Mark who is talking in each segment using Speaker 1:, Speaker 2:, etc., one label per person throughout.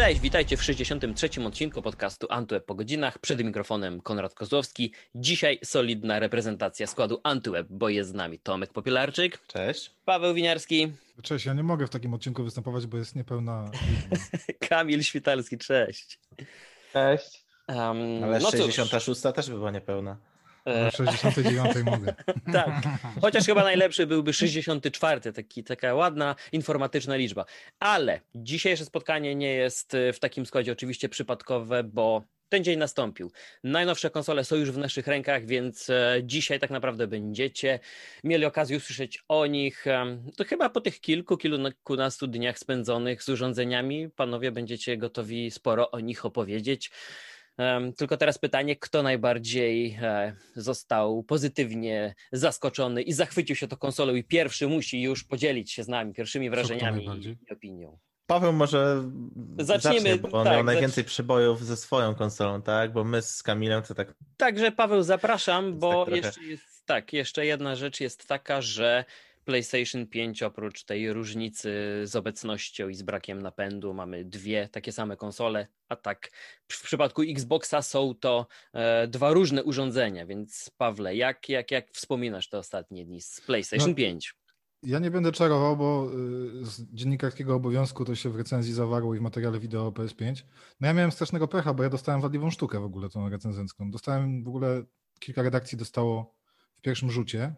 Speaker 1: Cześć, witajcie w 63. odcinku podcastu Antweb po godzinach. Przed mikrofonem Konrad Kozłowski. Dzisiaj solidna reprezentacja składu Antweb, bo jest z nami Tomek Popielarczyk.
Speaker 2: Cześć.
Speaker 1: Paweł Winiarski.
Speaker 3: Cześć, ja nie mogę w takim odcinku występować, bo jest niepełna.
Speaker 1: Kamil Świtalski, cześć.
Speaker 2: Cześć.
Speaker 1: Um,
Speaker 2: Ale
Speaker 1: no
Speaker 2: 66 też by była niepełna.
Speaker 3: W 69 mogę.
Speaker 1: tak, chociaż chyba najlepszy byłby 64, taki, taka ładna, informatyczna liczba. Ale dzisiejsze spotkanie nie jest w takim składzie oczywiście przypadkowe, bo ten dzień nastąpił. Najnowsze konsole są już w naszych rękach, więc e, dzisiaj tak naprawdę będziecie mieli okazję usłyszeć o nich. To chyba po tych kilku, kilkunastu dniach spędzonych z urządzeniami, panowie będziecie gotowi sporo o nich opowiedzieć. Tylko teraz pytanie, kto najbardziej e, został pozytywnie zaskoczony i zachwycił się tą konsolą i pierwszy musi już podzielić się z nami pierwszymi wrażeniami i opinią.
Speaker 2: Paweł może
Speaker 1: Zaczniemy,
Speaker 2: zacznie, bo on tak, miał najwięcej przebojów ze swoją konsolą, tak? Bo my z Kamilem to tak...
Speaker 1: Także Paweł zapraszam, bo tak jeszcze jest, tak, jeszcze jedna rzecz jest taka, że PlayStation 5 oprócz tej różnicy z obecnością i z brakiem napędu mamy dwie takie same konsole, a tak w przypadku Xboxa są to e, dwa różne urządzenia, więc Pawle, jak, jak, jak wspominasz te ostatnie dni z PlayStation no, 5?
Speaker 3: Ja nie będę czarował, bo y, z dziennikarskiego obowiązku to się w recenzji zawarło i w materiale wideo PS5. No ja miałem strasznego pecha, bo ja dostałem wadliwą sztukę w ogóle tą recenzencką. Dostałem w ogóle, kilka redakcji dostało w pierwszym rzucie.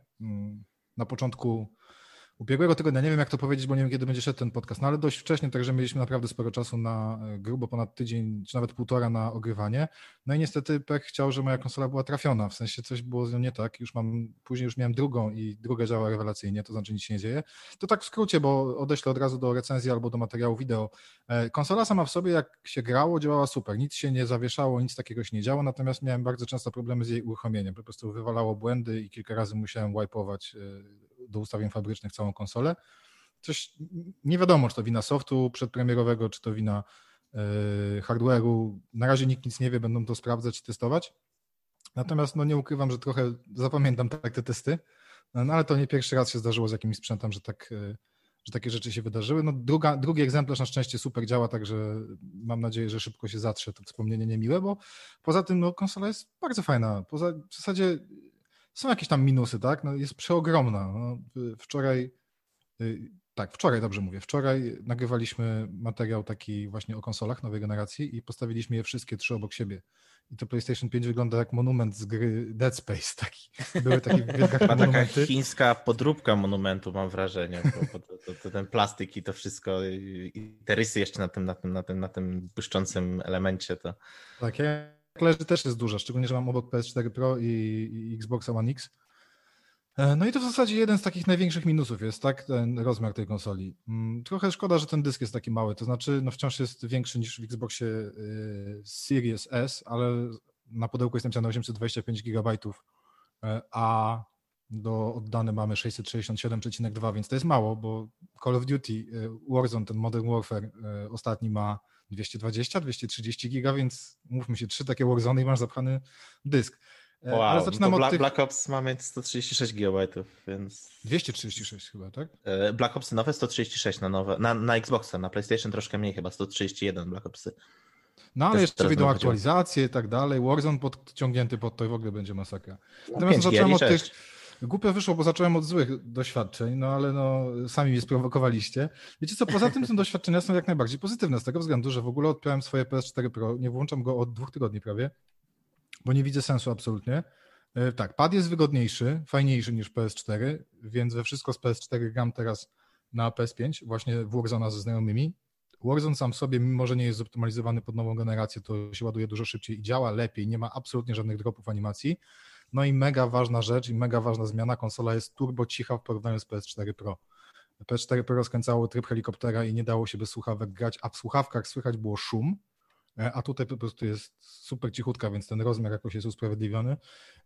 Speaker 3: Na początku ubiegłego tygodnia, nie wiem jak to powiedzieć, bo nie wiem kiedy będzie szedł ten podcast, no ale dość wcześnie, także mieliśmy naprawdę sporo czasu na e, grubo ponad tydzień, czy nawet półtora na ogrywanie. No i niestety pech chciał, że moja konsola była trafiona, w sensie coś było z nią nie tak, już mam, później już miałem drugą i druga działa rewelacyjnie, to znaczy nic się nie dzieje. To tak w skrócie, bo odeślę od razu do recenzji albo do materiału wideo. E, konsola sama w sobie, jak się grało, działała super, nic się nie zawieszało, nic takiego się nie działo, natomiast miałem bardzo często problemy z jej uruchomieniem, po prostu wywalało błędy i kilka razy musiałem wipeować e, do ustawień fabrycznych całą konsolę. Coś nie wiadomo, czy to wina softu przedpremierowego, czy to wina yy, hardware'u. Na razie nikt nic nie wie, będą to sprawdzać i testować. Natomiast no nie ukrywam, że trochę zapamiętam tak te testy, no ale to nie pierwszy raz się zdarzyło z jakimś sprzętem, że, tak, yy, że takie rzeczy się wydarzyły. No druga, drugi egzemplarz na szczęście super działa, także mam nadzieję, że szybko się zatrze to wspomnienie niemiłe, bo poza tym no, konsola jest bardzo fajna. Poza, w zasadzie są jakieś tam minusy, tak? No jest przeogromna. No, wczoraj, y, tak, wczoraj dobrze mówię, wczoraj nagrywaliśmy materiał taki właśnie o konsolach nowej generacji i postawiliśmy je wszystkie trzy obok siebie. I to PlayStation 5 wygląda jak monument z gry Dead Space. Taki. Były takie wielkie monumenty.
Speaker 2: Taka chińska podróbka monumentu, mam wrażenie. Bo, to, to, to, ten plastik i to wszystko, i te rysy jeszcze na tym, na tym, na tym, na tym błyszczącym elemencie. To...
Speaker 3: Tak, ja leży też jest duża, szczególnie, że mam obok PS4 Pro i, i Xbox One X. E, no i to w zasadzie jeden z takich największych minusów jest, tak, ten rozmiar tej konsoli. Mm, trochę szkoda, że ten dysk jest taki mały, to znaczy no wciąż jest większy niż w Xboxie y, Series S, ale na pudełku jest napisane 825 GB, e, a do oddane mamy 667,2, więc to jest mało, bo Call of Duty, Warzone, ten Modern Warfare ostatni ma 220, 230 giga, więc mówmy się, trzy takie Warzone i masz zapchany dysk.
Speaker 2: E, wow, Ale zaczynam no od tych... Black Ops mamy 136 GB, więc...
Speaker 3: 236 chyba, tak?
Speaker 2: E, Black Ops nowe 136 na nowe, na, na Xboxa, na PlayStation troszkę mniej chyba, 131 Black Opsy.
Speaker 3: No ale jeszcze wyjdą aktualizacje i tak dalej, Warzone podciągnięty pod to w ogóle będzie masakra. No, Natomiast no, zacząłem od tych Głupio wyszło, bo zacząłem od złych doświadczeń, no ale no, sami mnie sprowokowaliście. Wiecie co, poza tym te doświadczenia są jak najbardziej pozytywne, z tego względu, że w ogóle odpiąłem swoje PS4 Pro, nie włączam go od dwóch tygodni prawie, bo nie widzę sensu absolutnie. E, tak, pad jest wygodniejszy, fajniejszy niż PS4, więc we wszystko z PS4 gram teraz na PS5, właśnie w Warzona ze znajomymi. Warzone sam w sobie, mimo że nie jest zoptymalizowany pod nową generację, to się ładuje dużo szybciej i działa lepiej, nie ma absolutnie żadnych dropów animacji. No i mega ważna rzecz i mega ważna zmiana, konsola jest turbo cicha w porównaniu z PS4 Pro. PS4 Pro rozkręcało tryb helikoptera i nie dało się bez słuchawek grać, a w słuchawkach słychać było szum, e, a tutaj po prostu jest super cichutka, więc ten rozmiar jakoś jest usprawiedliwiony.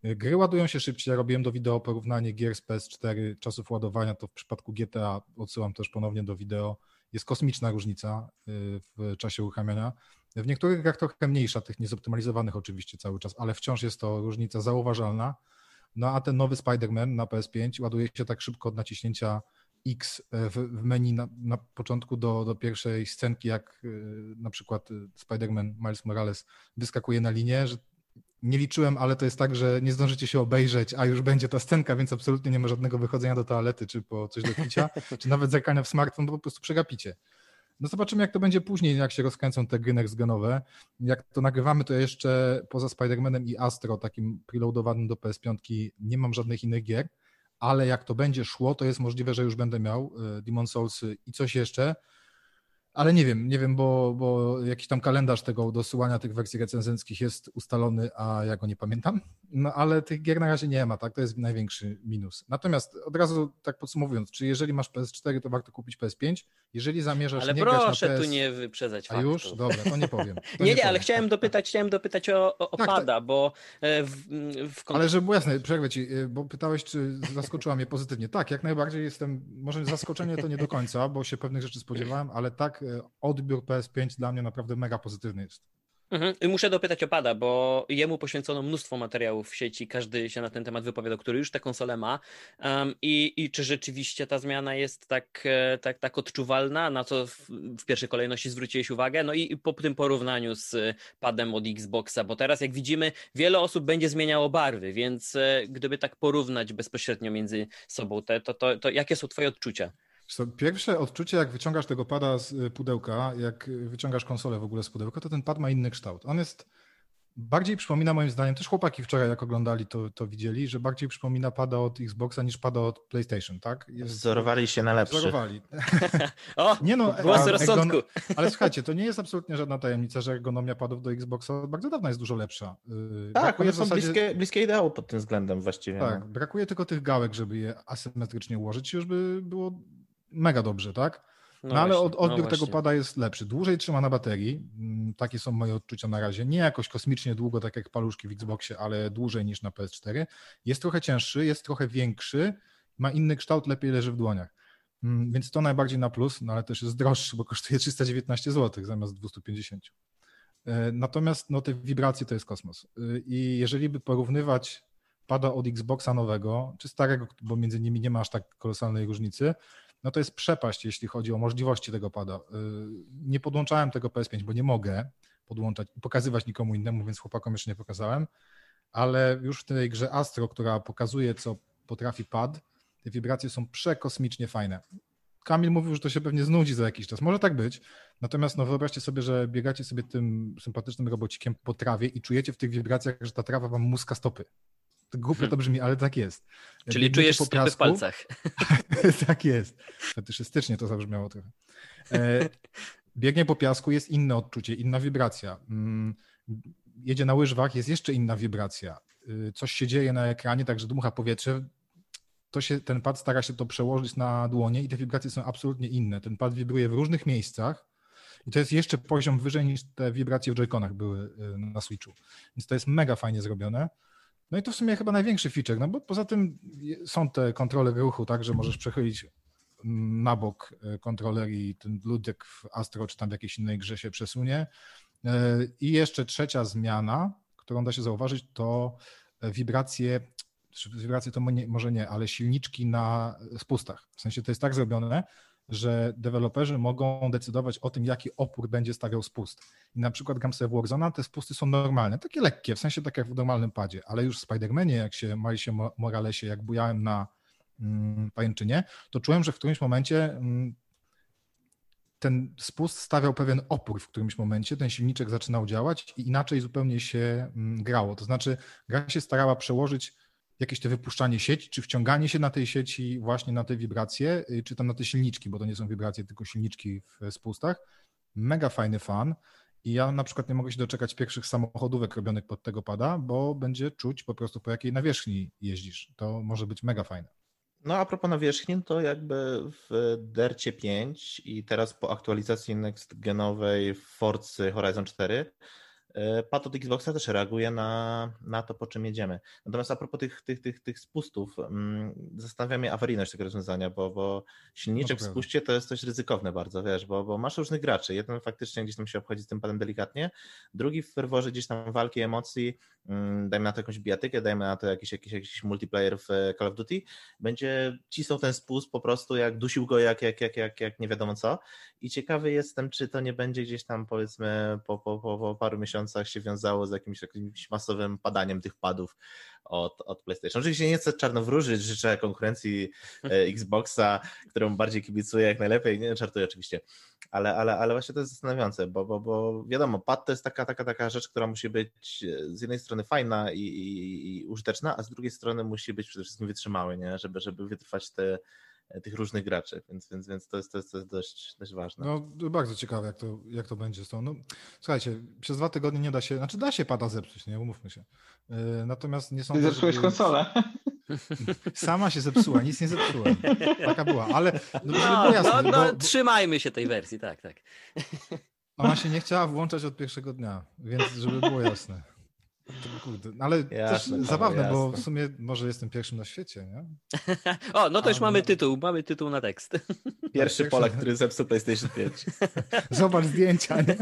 Speaker 3: E, gry ładują się szybciej, ja robiłem do wideo porównanie gier z PS4, czasów ładowania, to w przypadku GTA odsyłam też ponownie do wideo, jest kosmiczna różnica e, w czasie uruchamiania. W niektórych grach trochę mniejsza, tych niezoptymalizowanych oczywiście cały czas, ale wciąż jest to różnica zauważalna. No a ten nowy Spider-Man na PS5 ładuje się tak szybko od naciśnięcia X w, menu na, na początku do, do pierwszej scenki, jak na przykład Spider-Man Miles Morales wyskakuje na linię, że nie liczyłem, ale to jest tak, że nie zdążycie się obejrzeć, a już będzie ta scenka, więc absolutnie nie ma żadnego wychodzenia do toalety, czy po coś do picia, czy nawet zerkania w smartfon, bo po prostu przegapicie. No zobaczymy, jak to będzie później, jak się rozkręcą te gry next-genowe. Jak to nagrywamy, to jeszcze poza Spider-Manem i Astro, takim preloadowanym do PS5, nie mam żadnych innych gier, ale jak to będzie szło, to jest możliwe, że już będę miał e, Demon Souls i coś jeszcze, ale nie wiem, nie wiem, bo, bo jakiś tam kalendarz tego dosyłania tych wersji recenzenckich jest ustalony, a ja go nie pamiętam. No ale tych gier na razie nie ma, tak? To jest największy minus. Natomiast od razu tak podsumowując, czy jeżeli masz PS4, to warto kupić PS5. Jeżeli zamierzasz
Speaker 1: ale
Speaker 3: nie
Speaker 1: proszę PS... tu nie wyprzedzać faktów.
Speaker 3: A już? Dobra, to nie powiem.
Speaker 1: To nie, nie, nie ale chciałem dopytać, chciałem dopytać o, o tak, pada, tak. bo e, w, w
Speaker 3: Ale żeby było jasne, przerwę ci, e, bo pytałeś, czy zaskoczyła mnie pozytywnie. Tak, jak najbardziej jestem, może zaskoczenie to nie do końca, bo się pewnych rzeczy spodziewałem, ale tak, odbiór PS5 dla mnie naprawdę mega pozytywny jest.
Speaker 1: Mhm. Muszę dopytać o Pada, bo jemu poświęcono mnóstwo materiałów w sieci, każdy się na ten temat wypowiadał, który już tę konsolę ma um, i, i czy rzeczywiście ta zmiana jest tak, e, tak, tak odczuwalna, na co w, w pierwszej kolejności zwróciłeś uwagę, no i, po tym porównaniu z padem od Xboxa, bo teraz jak widzimy wiele osób będzie zmieniało barwy, więc e, gdyby tak porównać bezpośrednio między sobą te, to, to, to jakie są twoje odczucia?
Speaker 3: Pierwsze odczucie, jak wyciągasz tego pada z y, pudełka, jak wyciągasz konsolę w ogóle z pudełka, to ten pad ma inny kształt. On jest bardziej przypomina moim zdaniem, też chłopaki wczoraj jak oglądali to, to widzieli, że bardziej przypomina pada od Xboxa niż pada od PlayStation, tak?
Speaker 2: Jest... Wzorowali się na lepszy.
Speaker 3: Wzorowali.
Speaker 1: o, nie no, głos rozsądku.
Speaker 3: Ale słuchajcie, to nie jest absolutnie żadna tajemnica, że ergonomia padów do Xboxa bardzo dawno jest dużo lepsza.
Speaker 2: Y, tak, one są zasadzie... bliskie, bliskie ideału pod tym względem właściwie.
Speaker 3: Tak, no. brakuje tylko tych gałek, żeby je asymetrycznie ułożyć, już by było mega dobrze, tak? No, no ale od, no odbiór no tego pada jest lepszy. Dłużej trzyma na baterii. Mm, takie są moje odczucia na razie. Nie jakoś kosmicznie długo, tak jak paluszki w Xboxie, ale dłużej niż na PS4. Jest trochę cięższy, jest trochę większy, ma inny kształt, lepiej leży w dłoniach. Mm, więc to najbardziej na plus, no ale też jest droższy, bo kosztuje 319 zł zamiast 250. E, natomiast no, te wibracje to jest kosmos. E, I jeżeli by porównywać pada od Xboxa nowego, czy starego, bo między nimi nie ma aż tak kolosalnej różnicy, no to jest przepaść, jeśli chodzi o możliwości tego pada. Y, nie podłączałem tego PS5, bo nie mogę podłączać i pokazywać nikomu innemu, więc chłopakom jeszcze nie pokazałem, ale już w tej grze Astro, która pokazuje, co potrafi pad, te wibracje są przekosmicznie fajne. Kamil mówił, że to się pewnie znudzi za jakiś czas. Może tak być. Natomiast no wyobraźcie sobie, że biegacie sobie tym sympatycznym robocikiem po trawie i czujecie w tych wibracjach, że ta trawa wam muska stopy. To głupio to hmm. brzmi, ale tak jest.
Speaker 1: Czyli czujesz po w palcach.
Speaker 3: tak jest. Fetyszystycznie to zabrzmiało trochę. E, biegnie po piasku, jest inne odczucie, inna wibracja. Mm, jedzie na łyżwach, jest jeszcze inna wibracja. Y, coś się dzieje na ekranie, także dmucha powietrze. To się, ten pad stara się to przełożyć na dłonie i te wibracje są absolutnie inne. Ten pad wibruje w różnych miejscach i to jest jeszcze poziom wyżej niż te wibracje w joyconach były y, na Switchu. Więc to jest mega fajnie zrobione. No i to w sumie chyba największy feature, no bo poza tym są te kontrole ruchu, tak, że możesz przechylić na bok e, kontroler i ten ludek w Astro czy tam w jakiejś innej grze się przesunie. E, I jeszcze trzecia zmiana, którą da się zauważyć, to wibracje, wibracje to może nie, ale silniczki na spustach. W sensie to jest tak zrobione, że deweloperzy mogą decydować o tym, jaki opór będzie stawiał spust. I na przykład gram sobie w Warzone, te spusty są normalne, takie lekkie, w sensie tak jak w normalnym padzie, ale już w Spider-Manie, jak się się Moralesie, jak bujałem na mm, pajęczynie, to czułem, że w którymś momencie mm, ten spust stawiał pewien opór w którymś momencie, ten silniczek zaczynał działać i inaczej zupełnie się mm, grało. To znaczy, gra się starała przełożyć jakieś te wypuszczanie sieci, czy wciąganie się na tej sieci właśnie na te wibracje, y, czy tam na te silniczki, bo to nie są wibracje, tylko silniczki w spustach. Mega fajny fan. I ja na przykład nie mogę się doczekać pierwszych samochodówek robionych pod tego pada, bo będzie czuć po prostu po jakiej nawierzchni jeździsz. To może być mega fajne.
Speaker 2: No a propos nawierzchni, to jakby w Dercie 5 i teraz po aktualizacji next genowej w Forcy Horizon 4 E, pad od Xboxa też reaguje na, na to, po czym jedziemy. Natomiast a propos tych, tych, tych, tych spustów, um, zastanawia mnie awaryjność tego rozwiązania, bo, bo silniczek no w spuście to jest coś ryzykowne bardzo, wiesz, bo, bo masz różnych graczy. Jeden faktycznie gdzieś tam się obchodzi z tym padem delikatnie, drugi w ferworze gdzieś tam walki, emocji, um, dajmy na to jakąś bijatykę, dajmy na to jakiś, jakiś, jakiś multiplayer w e, Call of Duty, będzie cisnął ten spust po prostu jak dusił go jak, jak, jak, jak, jak nie wiadomo co i ciekawy jestem, czy to nie będzie gdzieś tam powiedzmy po, po, po, po paru miesiącach się wiązało z jakimś, jakimś masowym padaniem tych padów od, od PlayStation. Oczywiście nie chcę czarno wróżyć, życzę konkurencji e, Xboxa, którą bardziej kibicuję jak najlepiej, nie żartuję oczywiście, ale, ale, ale właśnie to jest zastanawiające, bo, bo, bo wiadomo, pad to jest taka, taka, taka rzecz, która musi być z jednej strony fajna i, i, i użyteczna, a z drugiej strony musi być przede wszystkim wytrzymały, nie? Żeby, żeby wytrwać te E, tych różnych graczy, więc, więc, więc to, jest, to, jest, to jest dość, dość ważne.
Speaker 3: No bardzo ciekawe, jak to, jak to będzie z tą. No, słuchajcie, przez dwa tygodnie nie da się, znaczy da się pada zepsuć, nie umówmy się. Yy, natomiast nie są.
Speaker 4: Ty zepsułeś żeby... konsolę.
Speaker 3: Sama się zepsuła, nic nie zepsułem. Taka była, ale
Speaker 1: no, no, jasne, no, no bo... trzymajmy się tej wersji, tak, tak.
Speaker 3: Ona się nie chciała włączać od pierwszego dnia, więc żeby było jasne. Kurde, no ale jasne, też zabawne, jasne. bo w sumie może jestem pierwszym na świecie, nie?
Speaker 1: o, no to już mamy tytuł, mamy tytuł na tekst.
Speaker 2: Pierwszy Polak, który zepsuł PlayStation 5.
Speaker 3: Zobacz zdjęcia, nie?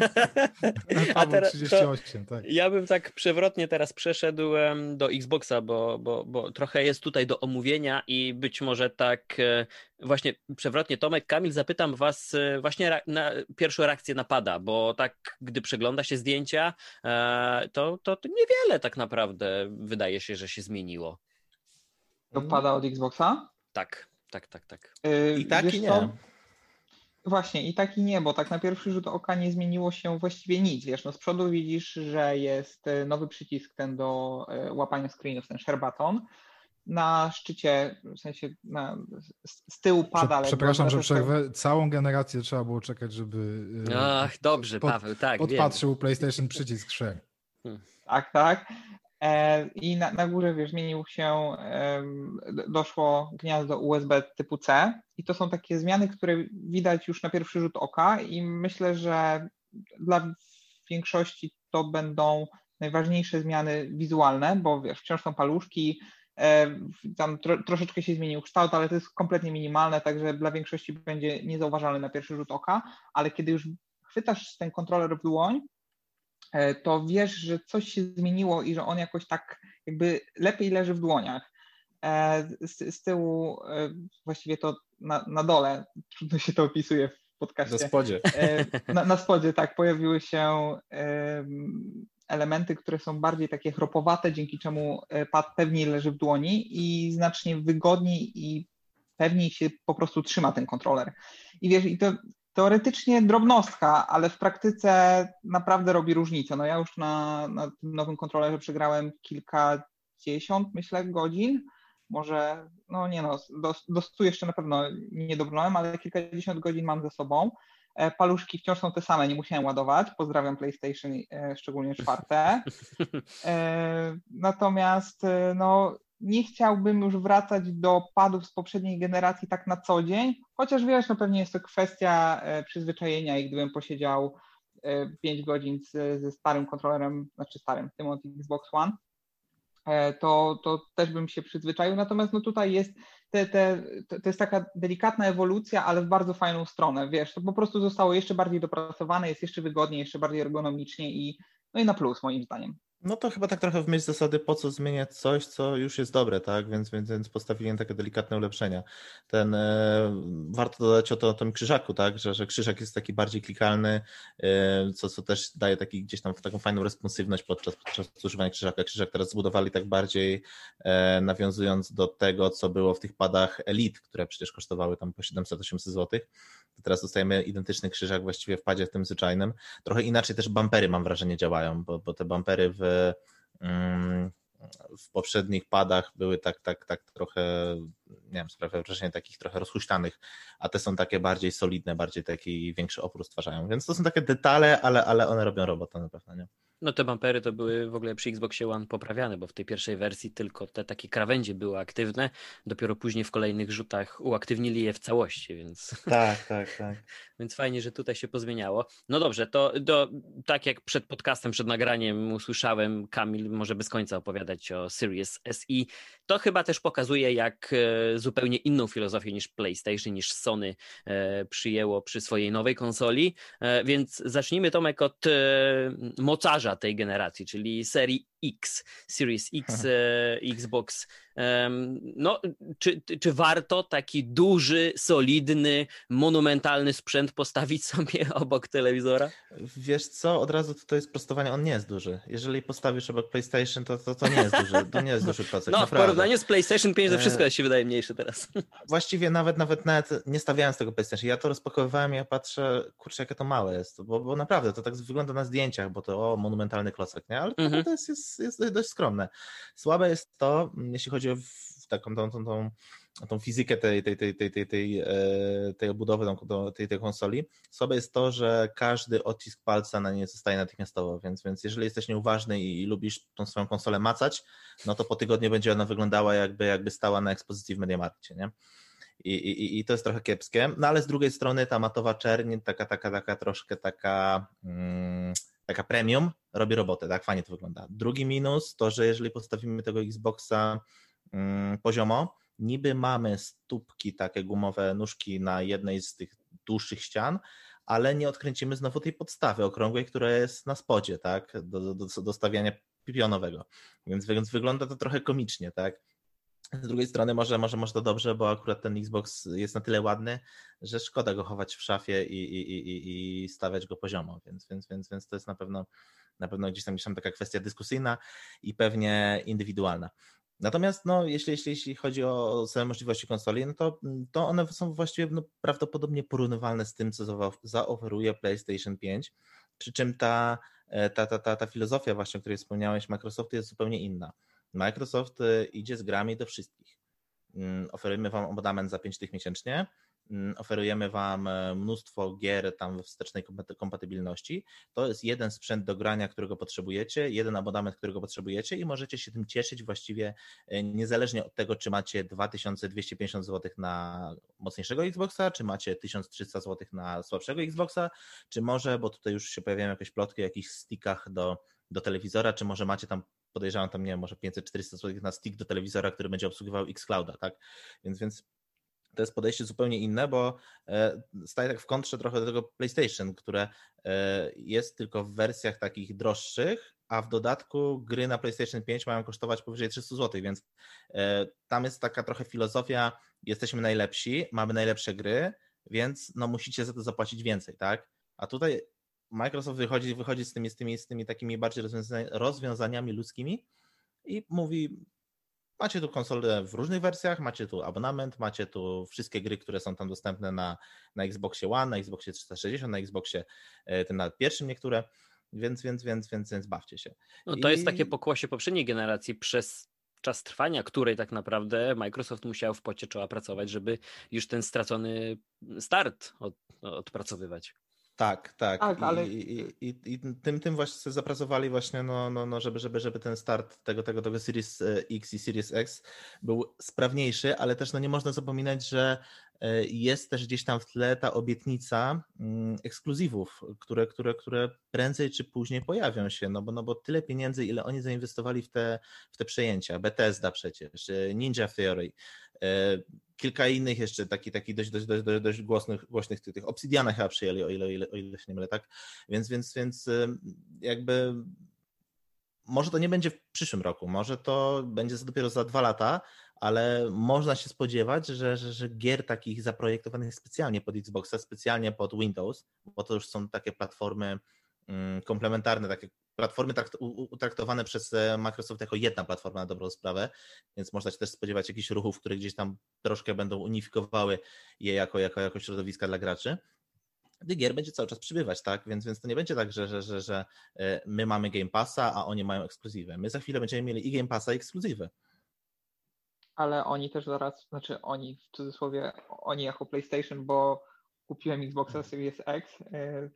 Speaker 3: A teraz 38, tak.
Speaker 1: Ja bym tak przewrotnie teraz przeszedł do Xboxa, bo, bo, bo trochę jest tutaj do omówienia i być może tak e, właśnie przewrotnie, Tomek, Kamil, zapytam was e, właśnie na pierwszą reakcję napada, bo tak, gdy przegląda się zdjęcia, e, to, to, to niewiele tak naprawdę wydaje się, że się zmieniło.
Speaker 4: To pada od Xboxa?
Speaker 1: Tak, tak, tak, tak.
Speaker 2: Yy, I tak i nie. Co?
Speaker 4: Właśnie, i tak i nie, bo tak na pierwszy rzut oka nie zmieniło się właściwie nic. Wiesz, no z przodu widzisz, że jest nowy przycisk ten do łapania screenów, ten share button na szczycie, w sensie na, z, tyłu pada.
Speaker 3: Prze, przepraszam, że przerwę. Całą generację trzeba było czekać, żeby.
Speaker 1: E, Ach, dobrze, pod, Paweł, tak.
Speaker 3: Podpatrzył wiem. PlayStation przycisk share.
Speaker 4: Hmm. Tak, tak. E, I na, na górze, wiesz, zmienił się, e, doszło gniazdo USB typu C i to są takie zmiany, które widać już na pierwszy rzut oka i myślę, że dla większości to będą najważniejsze zmiany wizualne, bo wiesz, wciąż są paluszki, tam tro, troszeczkę się zmienił kształt, ale to jest kompletnie minimalne, także dla większości będzie niezauważalny na pierwszy rzut oka, ale kiedy już chwytasz ten kontroler w dłoń, e, to wiesz, że coś się zmieniło i że on jakoś tak jakby lepiej leży w dłoniach. E, z, z tyłu właściwie to na, na dole, trudno się to opisuje w podcaście.
Speaker 2: Na spodzie.
Speaker 4: Na, na spodzie, tak, pojawiły się elementy, które są bardziej takie chropowate, dzięki czemu e, pad pewniej leży w dłoni i znacznie wygodniej i pewniej się po prostu trzyma ten kontroler. I wiesz, i to teoretycznie drobnostka, ale w praktyce naprawdę robi różnicę. No ja już na, na tym nowym kontrolerze przegrałem kilkadziesiąt, myślę, godzin. Może, no nie no, do, do 100 jeszcze na pewno nie dobrnąłem, ale kilkadziesiąt godzin mam ze sobą. E, paluszki wciąż są te same, nie musiałem ładować. Pozdrawiam PlayStation, e, szczególnie czwarte. E, natomiast no, nie chciałbym już wracać do padów z poprzedniej generacji tak na co dzień, chociaż wiesz, no pewnie jest to kwestia przyzwyczajenia i gdybym posiedział 5 godzin z, ze starym kontrolerem, znaczy starym, tym od Xbox One, to, to też bym się przyzwyczaił. Natomiast no tutaj jest te, te, to jest taka delikatna ewolucja, ale w bardzo fajną stronę, wiesz, to po prostu zostało jeszcze bardziej dopracowane, jest jeszcze wygodniej, jeszcze bardziej ergonomicznie i, no i na plus moim zdaniem.
Speaker 2: No to chyba tak trochę w myśl zasady, po co zmieniać coś, co już jest dobre, tak? Więc, więc, więc postawili takie delikatne ulepszenia. Ten, e, warto dodać o, to, o tym krzyżaku, tak? Że, że krzyżak jest taki bardziej klikalny, e, co, co też daje taki, gdzieś tam taką fajną responsywność podczas, podczas używania krzyżaka. Krzyżak teraz zbudowali tak bardziej e, nawiązując do tego, co było w tych padach Elite, które przecież kosztowały tam po 700-800 zł. Teraz dostajemy identyczny krzyżak właściwie w padzie w tym zwyczajnym. Trochę inaczej też bampery mam wrażenie działają, bo, bo te bampery w w poprzednich padach były tak, tak, tak trochę nie wiem, sprawia wrażenie takich trochę rozhuśtanych, a te są takie bardziej solidne, bardziej taki większy opór stwarzają. Więc to są takie detale, ale, ale one robią robotę na pewno, nie?
Speaker 1: No te bampery to były w ogóle przy Xboxie One poprawiane, bo w tej pierwszej wersji tylko te takie krawędzie były aktywne, dopiero później w kolejnych rzutach uaktywnili je w całości, więc...
Speaker 2: Tak, tak, tak.
Speaker 1: więc fajnie, że tutaj się pozmieniało. No dobrze, to do, tak jak przed podcastem, przed nagraniem usłyszałem, Kamil może bez końca opowiadać o Series SI, to chyba też pokazuje, jak e, zupełnie inną filozofię niż PlayStation, niż Sony e, przyjęło przy swojej nowej konsoli, e, więc zacznijmy Tomek od mocarza tej generacji, czyli serii X, Series X, Xbox no, czy, czy warto taki duży, solidny, monumentalny sprzęt postawić sobie obok telewizora?
Speaker 2: Wiesz co, od razu jest prostowanie, on nie jest duży. Jeżeli postawisz obok PlayStation, to, to, to nie jest duży, to nie jest duży procek.
Speaker 1: No, naprawdę. w porównaniu z PlayStation 5 to wszystko e, się wydaje teraz.
Speaker 2: Właściwie nawet, nawet, nawet nie stawiając tego PlayStation, ja to rozpakowywałem i ja patrzę, kurczę, jakie to małe jest, bo, bo naprawdę to tak wygląda na zdjęciach, bo to o, monumentalny klocek, nie? Ale mhm. to jest, jest, jest dość skromne. Słabe jest to, jeśli chodzi chodzi o taką tą, tą, tą, tą fizykę tej, tej, tej, tej, tej, tej, e, tej obudowy tej, tej konsoli, sobie jest to, że każdy odcisk palca na niej zostaje natychmiastowo, więc, więc jeżeli jesteś nieuważny i, i lubisz tą swoją konsolę macać, no to po tygodniu będzie ona wyglądała jakby, jakby stała na ekspozycji w Mediamarkcie, nie? I, i, I to jest trochę kiepskie, no ale z drugiej strony ta matowa czerń, taka, taka, taka troszkę taka... Mm, taka premium robi robotę, tak fajnie to wygląda. Drugi minus to, że jeżeli postawimy tego Xboxa Mm, poziomo. Niby mamy stópki, takie gumowe nóżki na jednej z tych dłuższych ścian, ale nie odkręcimy znowu tej podstawy okrągłej, która jest na spodzie, tak, do, do, do stawiania pionowego. Więc, więc wygląda to trochę komicznie, tak. Z drugiej strony może, może, może to dobrze, bo akurat ten Xbox jest na tyle ładny, że szkoda go chować w szafie i, i, i, i stawiać go poziomo, więc, więc, więc, więc to jest na pewno, na pewno gdzieś tam, gdzieś tam taka kwestia dyskusyjna i pewnie indywidualna. Natomiast no, jeśli, jeśli, jeśli chodzi o same możliwości konsoli, no to, to one są właściwie no, prawdopodobnie porównywalne z tym, co zaoferuje PlayStation 5, przy czym ta, e, ta, ta, ta, ta filozofia właśnie, o której wspomniałeś, Microsoftu jest zupełnie inna. Microsoft e, idzie z grami do wszystkich. Mm, oferujemy Wam abonament za 5 tych miesięcznie, Mm, oferujemy Wam e, mnóstwo gier tam we wstecznej kompatybilności. To jest jeden sprzęt do grania, którego potrzebujecie, jeden abonament, którego potrzebujecie i możecie się tym cieszyć właściwie e, niezależnie od tego, czy macie 2250 zł na mocniejszego Xboxa, czy macie 1300 zł na słabszego Xboxa, czy może, bo tutaj już się pojawiają jakieś plotki o jakichś stickach do, do telewizora, czy może macie tam podejrzewam tam, nie wiem, może 500-400 zł na stick do telewizora, który będzie obsługiwał Xclouda, tak? Więc, więc to jest podejście zupełnie inne, bo e, staje tak w kontrze trochę do tego PlayStation, które e, jest tylko w wersjach takich droższych, a w dodatku gry na PlayStation 5 mają kosztować powyżej 300 zł, więc e, tam jest taka trochę filozofia, jesteśmy najlepsi, mamy najlepsze gry, więc no musicie za to zapłacić więcej, tak? A tutaj Microsoft wychodzi, wychodzi z, tymi, z, tymi, z tymi takimi bardziej rozwiązaniami ludzkimi i mówi, Macie tu konsolę w różnych wersjach, macie tu abonament, macie tu wszystkie gry, które są tam dostępne na, na Xboxie One, na Xboxie 360, na Xboxie e, tym nawet pierwszym niektóre, więc, więc, więc, więc, więc bawcie się.
Speaker 1: No to I... jest takie pokłosie poprzedniej generacji przez czas trwania, której tak naprawdę Microsoft musiał w pocie czoła pracować, żeby już ten stracony start od, odpracowywać.
Speaker 2: Tak, tak. tak ale... I, i, i, I, tym, tym właśnie zapracowali właśnie, no, no, no żeby, żeby, żeby ten start tego, tego, tego Series e, X i Series X był sprawniejszy, ale też no, nie można zapominać, że e, jest też gdzieś tam w tle ta obietnica mm, ekskluzywów, które, które, które prędzej czy później pojawią się, no bo, no bo tyle pieniędzy, ile oni zainwestowali w te, w te przejęcia, Bethesda przecież, e, Ninja Theory, kilka innych jeszcze takich taki dość, dość, dość, dość głośnych, głośnych tych, tych Obsidiana chyba przyjęli, o ile, o ile, o ile się nie mylę, tak? Więc, więc, więc jakby może to nie będzie w przyszłym roku, może to będzie dopiero za dwa lata, ale można się spodziewać, że, że, że gier takich zaprojektowanych specjalnie pod Xboxa, specjalnie pod Windows, bo to już są takie platformy komplementarne, takie platformy utraktowane przez e, Microsoft jako jedna platforma na dobrą sprawę, więc można się też spodziewać jakichś ruchów, które gdzieś tam troszkę będą unifikowały je jako, jako, jako środowiska dla graczy. Gdy gier będzie cały czas przybywać, tak? Więc, więc to nie będzie tak, że, że, że, że e, my mamy Game Passa, a oni mają ekskluzywę. My za chwilę będziemy mieli i Game Passa, i ekskluzywę.
Speaker 4: ale oni też zaraz, znaczy oni w cudzysłowie, oni jako PlayStation, bo kupiłem Xboxa Series X, e,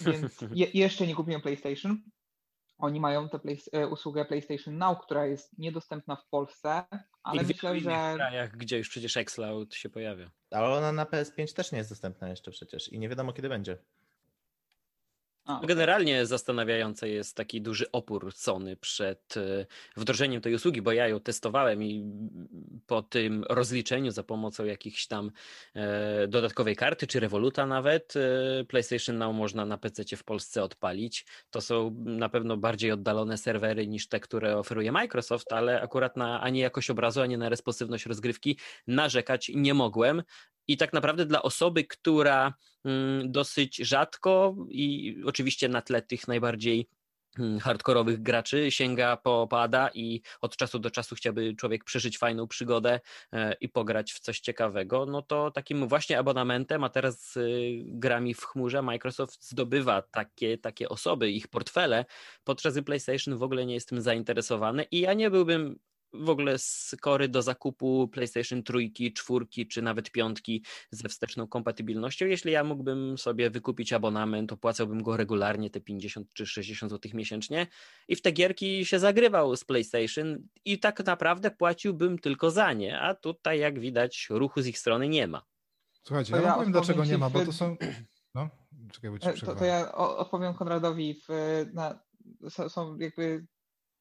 Speaker 4: więc je, jeszcze nie kupiłem PlayStation. Oni mają tę play, e, usługę PlayStation Now, która jest niedostępna w Polsce, ale
Speaker 1: I w
Speaker 4: myślę, że.
Speaker 1: W krajach, gdzie już przecież Xcloud się pojawia.
Speaker 2: Ale ona na PS5 też nie jest dostępna jeszcze przecież i nie wiadomo kiedy będzie.
Speaker 1: A, Generalnie zastanawiający jest taki duży opór Sony przed e, wdrożeniem tej usługi, bo ja ją testowałem i po tym rozliczeniu za pomocą jakichś tam e, dodatkowej karty, czy Revoluta nawet, e, PlayStation Now można na PC w Polsce odpalić. To są na pewno bardziej oddalone serwery niż te, które oferuje Microsoft, ale akurat na ani jakość obrazu, ani na responsywność rozgrywki narzekać nie mogłem. I tak naprawdę dla osoby, która mm, dosyć rzadko i oczywiście na tle tych najbardziej mm, hardkorowych graczy sięga po pada i od czasu do czasu chciałby człowiek przeżyć fajną przygodę e, i pograć w coś ciekawego, no to takim właśnie abonamentem, a teraz y, grami w chmurze Microsoft zdobywa takie, takie osoby, ich portfele, podczas gdy PlayStation w ogóle nie jest tym zainteresowany i ja nie byłbym w ogóle skory do zakupu PlayStation trójki, czwórki czy nawet piątki ze wsteczną kompatybilnością. Jeśli ja mógłbym sobie wykupić abonament, opłacałbym go regularnie te 50 czy 60 zł miesięcznie i w te gierki się zagrywał z PlayStation i tak naprawdę płaciłbym tylko za nie, a tutaj jak widać ruchu z ich strony nie ma.
Speaker 3: Słuchajcie, ja, ja powiem dlaczego nie ma, bo to są... No, czekaj, bo ci
Speaker 4: e, to, to ja odpowiem Konradowi. W, na, są jakby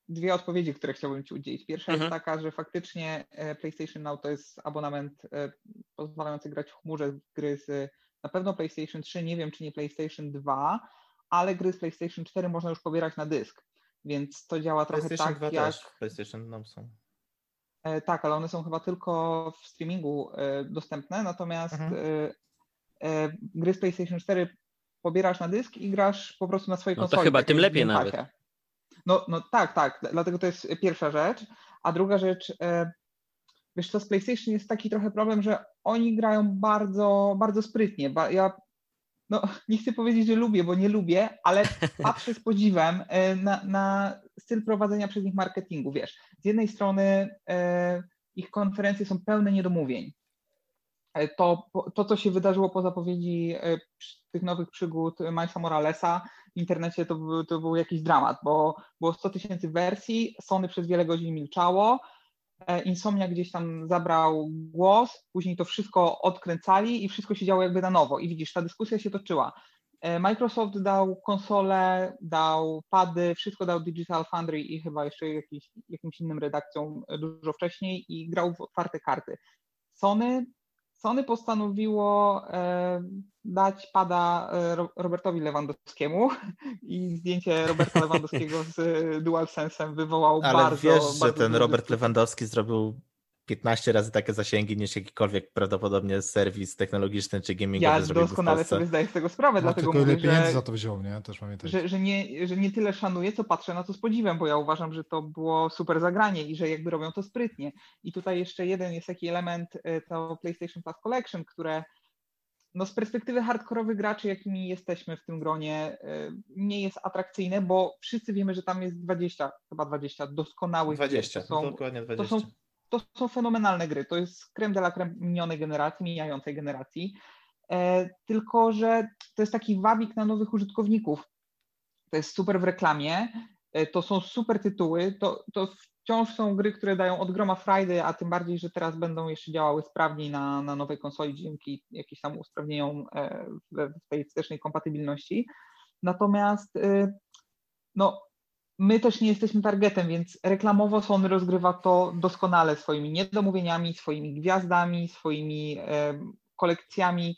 Speaker 4: dwie odpowiedzi, które chciałbym Ci udzielić. Pierwsza mhm. jest taka, że faktycznie e, PlayStation Now to jest abonament e, pozwalający grać w chmurze gry z na pewno PlayStation 3, nie wiem czy nie PlayStation 2, ale gry z PlayStation 4 można już pobierać na dysk, więc to działa trochę tak
Speaker 2: 2
Speaker 4: jak...
Speaker 2: Też. PlayStation Now są.
Speaker 4: E, tak, ale one są chyba tylko w streamingu dostępne, natomiast mhm. gry z PlayStation 4 pobierasz na dysk i grasz po prostu na swojej
Speaker 1: no
Speaker 4: konsoli.
Speaker 1: To chyba tym lepiej nawet.
Speaker 4: No, no tak, tak, dlatego to jest pierwsza rzecz. A druga rzecz, e, wiesz co, z PlayStation jest taki trochę problem, że oni grają bardzo, bardzo sprytnie. Ja no, nie chcę powiedzieć, że lubię, bo nie lubię, ale patrzę z podziwem e, na, na styl prowadzenia przez nich marketingu. Wiesz, z jednej strony e, ich konferencje są pełne niedomówień. E, to, to, co się wydarzyło po zapowiedzi e, tych nowych przygód Milesa Moralesa w internecie, to, był, to był jakiś dramat, bo było 100 tysięcy wersji, Sony przez wiele godzin milczało, e, Insomnia gdzieś tam zabrał głos, później to wszystko odkręcali i wszystko się działo jakby na nowo. I widzisz, ta dyskusja się toczyła. Microsoft dał konsole, dał pady, wszystko dał Digital Foundry i chyba jeszcze jakiś, jakimś innym redakcjom dużo wcześniej i grał w otwarte karty. Sony Sony postanowiło e, dać pada e, Robertowi Lewandowskiemu i zdjęcie Roberta Lewandowskiego z DualSense'em wywołało
Speaker 2: Ale
Speaker 4: bardzo...
Speaker 2: Ale wiesz,
Speaker 4: bardzo
Speaker 2: że ten Robert Lewandowski zrobił 15 razy takie zasięgi niż jakikolwiek prawdopodobnie serwis technologiczny czy gamingowy
Speaker 4: Ja doskonale sobie zdaję z tego sprawę, no, dlatego
Speaker 3: tylko
Speaker 4: mówię,
Speaker 3: ile pieniędzy za to wziął, nie? Też pamiętaj.
Speaker 4: Że, że, nie, że nie tyle szanuję, co patrzę na to z podziwem, bo ja uważam, że to było super zagranie i że jakby robią to sprytnie. I tutaj jeszcze jeden jest taki element, e, to PlayStation Plus Collection, które no z perspektywy hardkorowych graczy, jakimi jesteśmy w tym gronie, e, nie jest atrakcyjne, bo wszyscy wiemy, że tam jest 20, chyba 20 doskonałych
Speaker 2: 20, gier. To są, dokładnie 20.
Speaker 4: To są to są fenomenalne gry. To jest krem de la creme minionej generacji, mijającej generacji. E, tylko, że to jest taki wabik na nowych użytkowników. To jest super w reklamie, e, to są super tytuły, to, to wciąż są gry, które dają od groma Friday, a tym bardziej, że teraz będą jeszcze działały sprawniej na, na nowej konsoli dzięki jakimś tam usprawnieniom e, w, w tej wstecznej kompatybilności. Natomiast e, no, my też nie jesteśmy targetem, więc reklamowo Sony rozgrywa to doskonale swoimi niedomówieniami, swoimi gwiazdami, swoimi e, kolekcjami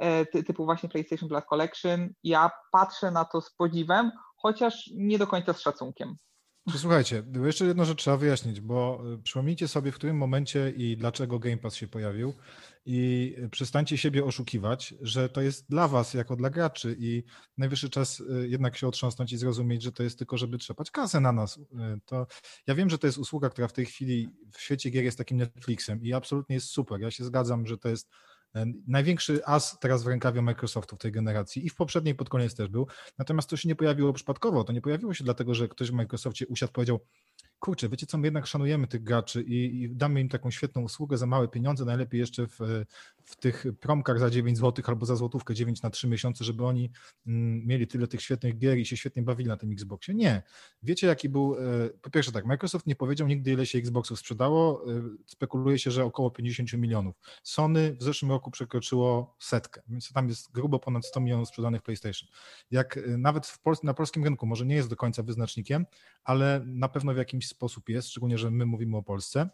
Speaker 4: e, typu właśnie PlayStation Plus Collection. Ja patrzę na to z podziwem, chociaż nie do końca z szacunkiem.
Speaker 3: Słuchajcie, jeszcze jedną rzecz trzeba wyjaśnić, bo e, przypomnijcie sobie, w którym momencie i dlaczego Game Pass się pojawił i przestańcie siebie oszukiwać, że to jest dla was, jako dla graczy i najwyższy czas e, jednak się otrząsnąć i zrozumieć, że to jest tylko, żeby trzepać kasę na nas. To ja wiem, że to jest usługa, która w tej chwili w świecie gier jest takim Netflixem i absolutnie jest super. Ja się zgadzam, że to jest największy as teraz w rękawie Microsoftu w tej generacji i w poprzedniej pod koniec też był. Natomiast to się nie pojawiło przypadkowo. To nie pojawiło się dlatego, że ktoś w Microsoftie usiadł powiedział: kurczę, wiecie co, my jednak szanujemy tych graczy i, i damy im taką świetną usługę za małe pieniądze, najlepiej jeszcze w, w tych promkach za 9 zł albo za złotówkę 9 na 3 miesiące, żeby oni mm, mieli tyle tych świetnych gier i się świetnie bawili na tym Xboxie. Nie. Wiecie jaki był, e, po pierwsze tak, Microsoft nie powiedział nigdy ile się Xboxów sprzedało, e, spekuluje się, że około 50 milionów. Sony w zeszłym roku przekroczyło setkę, więc tam jest grubo ponad 100 milionów sprzedanych PlayStation. Jak e, nawet w na polskim rynku może nie jest do końca wyznacznikiem, ale na pewno w jakimś sposób jest, szczególnie, że my mówimy o Polsce.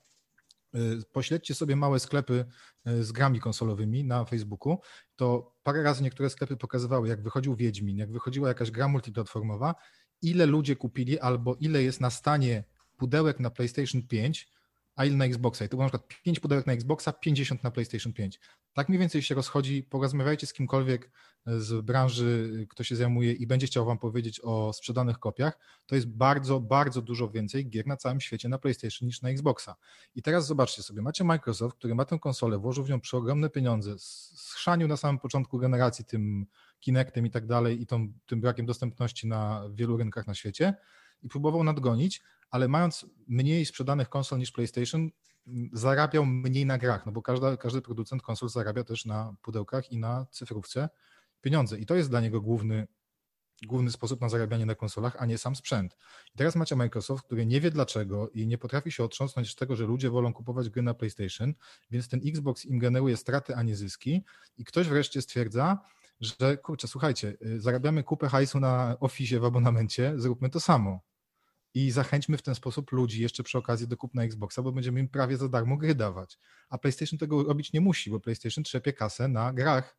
Speaker 3: Y, pośledźcie sobie małe sklepy y, z grami konsolowymi na Facebooku, to parę razy niektóre sklepy pokazywały, jak wychodził Wiedźmin, jak wychodziła jakaś gra multiplatformowa, ile ludzie kupili albo ile jest na stanie pudełek na PlayStation 5, a ile na Xboxa. I to było na przykład 5 pudełek na Xboxa, 50 na PlayStation 5. Tak mniej więcej się rozchodzi. Porozmawiajcie z kimkolwiek z branży, kto się zajmuje i będzie chciał Wam powiedzieć o sprzedanych kopiach. To jest bardzo, bardzo dużo więcej gier na całym świecie na PlayStation niż na Xboxa. I teraz zobaczcie sobie, macie Microsoft, który ma tę konsolę, włożył w nią przeogromne pieniądze, schrzanił na samym początku generacji tym Kinectem i tak dalej i tą, tym brakiem dostępności na wielu rynkach na świecie i próbował nadgonić, ale mając mniej sprzedanych konsol niż PlayStation, zarabiał mniej na grach, no bo każda, każdy producent konsol zarabia też na pudełkach i na cyfrówce pieniądze. I to jest dla niego główny, główny sposób na zarabianie na konsolach, a nie sam sprzęt. I teraz macie Microsoft, który nie wie dlaczego i nie potrafi się otrząsnąć z tego, że ludzie wolą kupować gry na PlayStation, więc ten Xbox im generuje straty, a nie zyski. I ktoś wreszcie stwierdza, że kurczę, słuchajcie, y, zarabiamy kupę hajsu na Office w abonamencie, zróbmy to samo i zachęćmy w ten sposób ludzi jeszcze przy okazji do kupna Xboxa, bo będziemy im prawie za darmo gry dawać. A PlayStation tego robić nie musi, bo PlayStation trzepie kasę na grach,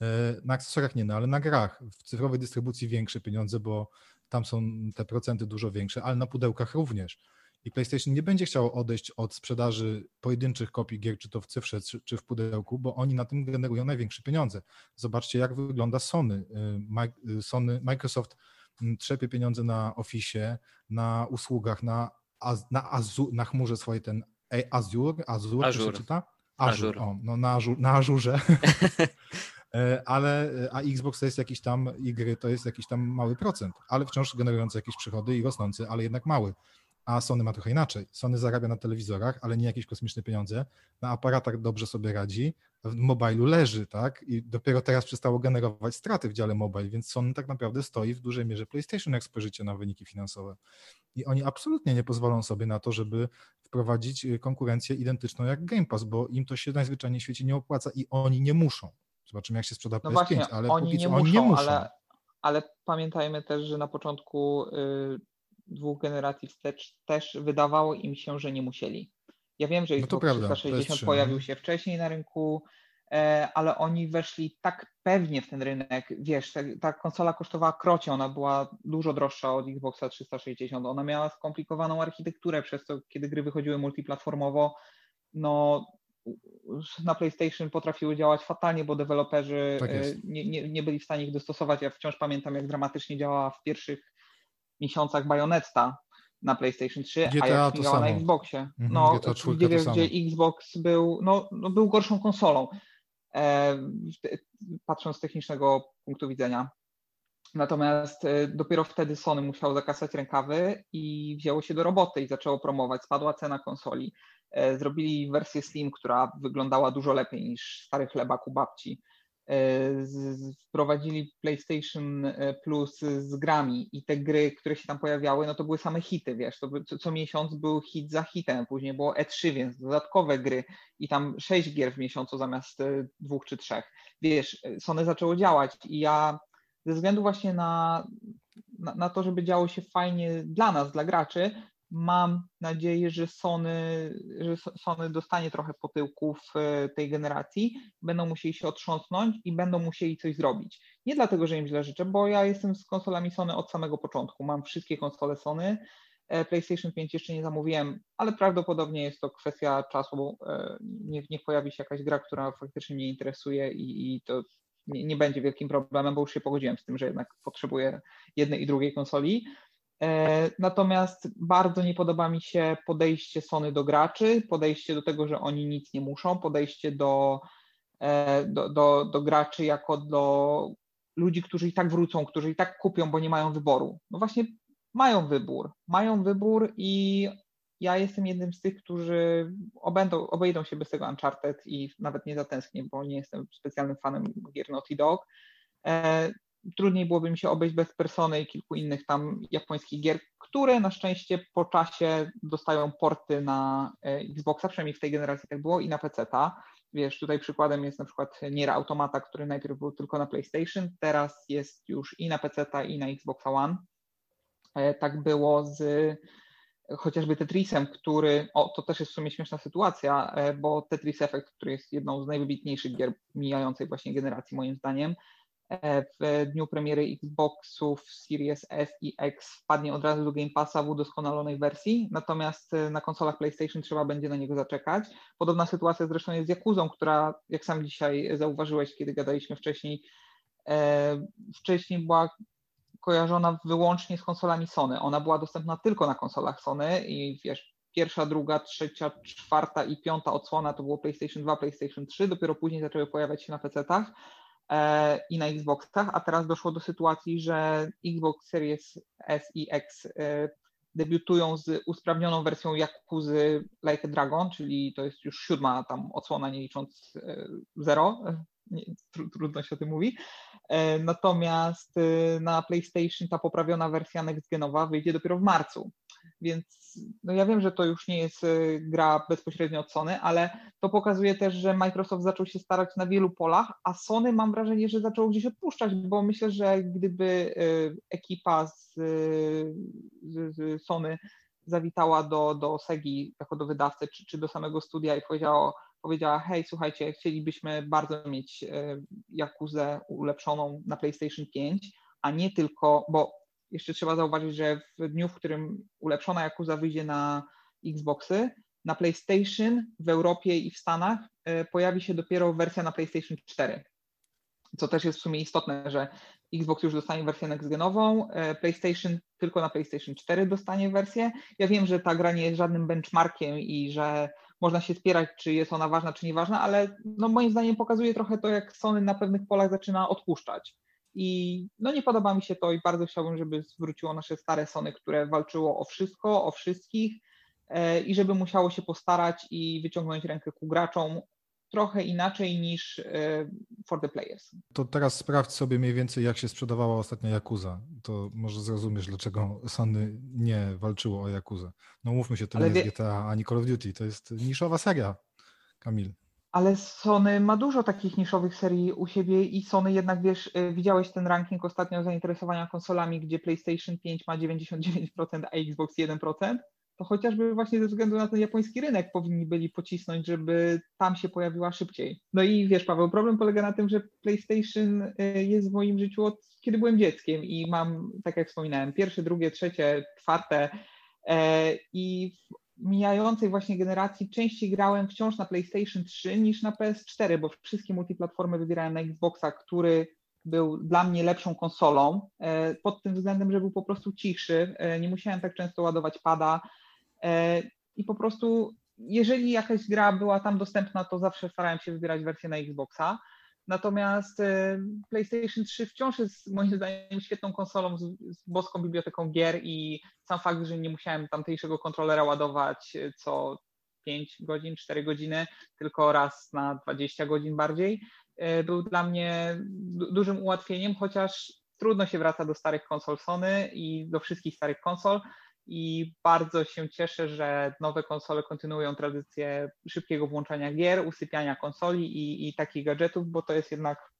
Speaker 3: e, na akcesoriach nie, no, ale na grach. W cyfrowej dystrybucji większe pieniądze, bo tam są te procenty dużo większe, ale na pudełkach również. I PlayStation nie będzie chciało odejść od sprzedaży pojedynczych kopii gier, czy to w cyfrze, czy w pudełku, bo oni na tym generują największe pieniądze. Zobaczcie, jak wygląda Sony. E, Sony Microsoft trzepie pieniądze na Office, na usługach, na, na, Azu, na chmurze swojej ten Azure, Azure, Azure. Czy czyta? Azure, Azure. O, no na, Azure, na Azurze. E, ale a Xbox to jest jakiś tam, i gry to jest jakiś tam mały procent, ale wciąż generujący jakieś przychody i rosnący, ale jednak mały a Sony ma trochę inaczej. Sony zarabia na telewizorach, ale nie jakieś kosmiczne pieniądze. Na aparatach dobrze sobie radzi, w mobilu leży, tak? I dopiero teraz przestało generować straty w dziale mobile, więc Sony tak naprawdę stoi w dużej mierze PlayStation, jak spojrzycie na wyniki finansowe. I oni absolutnie nie pozwolą sobie na to, żeby wprowadzić y, konkurencję identyczną jak Game Pass, bo im to się najzwyczajniej w świecie nie opłaca i oni nie muszą. Zobaczymy, jak się sprzeda no PS5, właśnie, ale oni póki co nie oni muszą, nie muszą.
Speaker 4: Ale, ale pamiętajmy też, że na początku y, dwóch generacji wstecz też wydawało im się, że nie musieli. Ja wiem, że no Xbox no 360 pojawił się wcześniej na rynku, e, ale oni weszli tak pewnie w ten rynek. Wiesz, ta, konsola kosztowała krocie, ona była dużo droższa od Xboxa 360. Ona miała skomplikowaną architekturę, przez to, kiedy gry wychodziły multiplatformowo, no na PlayStation potrafiły działać fatalnie, bo deweloperzy tak e, nie, nie, nie, byli w stanie ich dostosować. Ja wciąż pamiętam, jak dramatycznie działała w pierwszych miesiącach Bayonetta na PlayStation 3, GTA a jak na Xboxie. Mhm, no, gdzie, wiesz, gdzie Xbox był, no, no, był gorszą konsolą, e, patrząc z technicznego punktu widzenia. Natomiast e, dopiero wtedy Sony musiało zakasać rękawy i wzięło się do roboty i zaczęło promować. Spadła cena konsoli. E, zrobili wersję Slim, która wyglądała dużo lepiej niż stary chlebak u babci. E, wprowadzili PlayStation e, Plus z grami i te gry, które się tam pojawiały, no to były same hity, wiesz, to co, co miesiąc był hit za hitem, później było E3, więc dodatkowe gry i tam sześć gier w miesiącu zamiast e, dwóch czy trzech. Wiesz, Sony zaczęło działać i ja ze względu właśnie na, na, na to, żeby działo się fajnie dla nas, dla graczy, Mam nadzieję, że Sony, że Sony dostanie trochę potyłków e, tej generacji, będą musieli się otrząsnąć i będą musieli coś zrobić. Nie dlatego, że im źle życzę, bo ja jestem z konsolami Sony od samego początku. Mam wszystkie konsole Sony. E, PlayStation 5 jeszcze nie zamówiłem, ale prawdopodobnie jest to kwestia czasu. Niech, niech pojawi się jakaś gra, która faktycznie mnie interesuje i, i to nie, nie będzie wielkim problemem, bo już się pogodziłem z tym, że jednak potrzebuję jednej i drugiej konsoli. E, natomiast bardzo nie podoba mi się podejście Sony do graczy, podejście do tego, że oni nic nie muszą, podejście do, e, do, do, do graczy jako do ludzi, którzy i tak wrócą, którzy i tak kupią, bo nie mają wyboru. No właśnie mają wybór. Mają wybór i ja jestem jednym z tych, którzy obędą, obejdą się bez tego Uncharted i nawet nie zatęsknię, bo nie jestem specjalnym fanem gier Naughty Dog. Trudniej byłoby mi się obejść bez Persony i kilku innych tam japońskich gier, które na szczęście po czasie dostają porty na e, Xboxa, przynajmniej w tej generacji tak było, i na PC-ta. Wiesz, tutaj przykładem jest na przykład Nier Automata, który najpierw był tylko na PlayStation, teraz jest już i na PC-ta, i na Xboxa One. E, tak było z chociażby Tetrisem, który, o to też jest w sumie śmieszna sytuacja, e, bo Tetris Effect, który jest jedną z najwybitniejszych gier mijającej właśnie generacji moim zdaniem, w dniu premiery Xboxów Series S i X wpadnie od razu do Game Passa w udoskonalonej wersji, natomiast e, na konsolach PlayStation trzeba będzie na niego zaczekać. Podobna sytuacja zresztą jest z Jakuzą, która, jak sam dzisiaj zauważyłeś, kiedy gadaliśmy wcześniej, wcześniej była kojarzona wyłącznie z konsolami Sony. Ona była dostępna tylko na konsolach Sony i wiesz, pierwsza, druga, trzecia, czwarta i piąta odsłona to było PlayStation 2, PlayStation 3, dopiero później zaczęły pojawiać się na PC-tach e, i na Xboxach, a teraz doszło do sytuacji, że Xbox Series S i X e, debiutują z usprawnioną wersją Yakuzy Like a Dragon, czyli to jest już siódma tam odsłona, nie licząc e, zero, nie, trudno się o tym mówi. E, natomiast e, na PlayStation ta poprawiona wersja next genowa wyjdzie dopiero w marcu. Więc no ja wiem, że to już nie jest e, gra bezpośrednio od Sony, ale to pokazuje też, że Microsoft zaczął się starać na wielu polach, a Sony mam wrażenie, że zaczęło gdzieś odpuszczać, bo myślę, że gdyby ekipa z, z, Sony zawitała do, do Segi jako do wydawcy, czy, czy do samego studia i powiedziała, powiedziała, hej, słuchajcie, chcielibyśmy bardzo mieć e, Jakuzę ulepszoną na PlayStation 5, a nie tylko, bo jeszcze trzeba zauważyć, że w dniu, w którym ulepszona Jakuza wyjdzie na Xboxy, na PlayStation w Europie i w Stanach e, pojawi się dopiero wersja na PlayStation 4. Co też jest w sumie istotne, że Xbox już dostanie wersję next-genową, e, PlayStation tylko na PlayStation 4 dostanie wersję. Ja wiem, że ta gra nie jest żadnym benchmarkiem i że można się spierać, czy jest ona ważna, czy nieważna, ale no moim zdaniem pokazuje trochę to, jak Sony na pewnych polach zaczyna odpuszczać. I no nie podoba mi się to i bardzo chciałbym, żeby zwróciło nasze stare Sony, które walczyło o wszystko, o wszystkich e, i żeby musiało się postarać i wyciągnąć rękę ku graczom, trochę inaczej niż e, for the players.
Speaker 3: To teraz sprawdź sobie mniej więcej, jak się sprzedawała ostatnia Yakuza. To może zrozumiesz, dlaczego Sony nie walczyło o Yakuzę. No mówmy się, to Ale nie jest GTA ani Call of Duty, to jest niszowa seria, Kamil.
Speaker 4: Ale Sony ma dużo takich niszowych serii u siebie i Sony jednak, wiesz, e, widziałeś ten ranking ostatnio zainteresowania konsolami, gdzie PlayStation 5 ma 99%, a Xbox 1%? to chociażby właśnie ze względu na ten japoński rynek powinni byli pocisnąć, żeby tam się pojawiła szybciej. No i wiesz, Paweł, problem polega na tym, że PlayStation y, jest w moim życiu od kiedy byłem dzieckiem i mam, tak jak wspominałem, pierwsze, drugie, trzecie, czwarte e, i mijającej właśnie generacji częściej grałem wciąż na PlayStation 3 niż na PS4, bo wszystkie multiplatformy wybierałem na Xboxa, który był dla mnie lepszą konsolą, e, pod tym względem, że był po prostu cichszy, e, nie musiałem tak często ładować pada, E, I po prostu, jeżeli jakaś gra była tam dostępna, to zawsze starałem się wybierać wersję na Xboxa. Natomiast e, PlayStation 3 wciąż jest moim zdaniem świetną konsolą z, z boską biblioteką gier i sam fakt, że nie musiałem tamtejszego kontrolera ładować e, co 5 godzin, 4 godziny, tylko raz na 20 godzin bardziej, był dla mnie dużym ułatwieniem, chociaż trudno się wraca do starych konsol Sony i do wszystkich starych konsol, i bardzo się cieszę, że nowe konsole kontynuują tradycję szybkiego włączania gier, usypiania konsoli i, i takich gadżetów, bo to jest jednak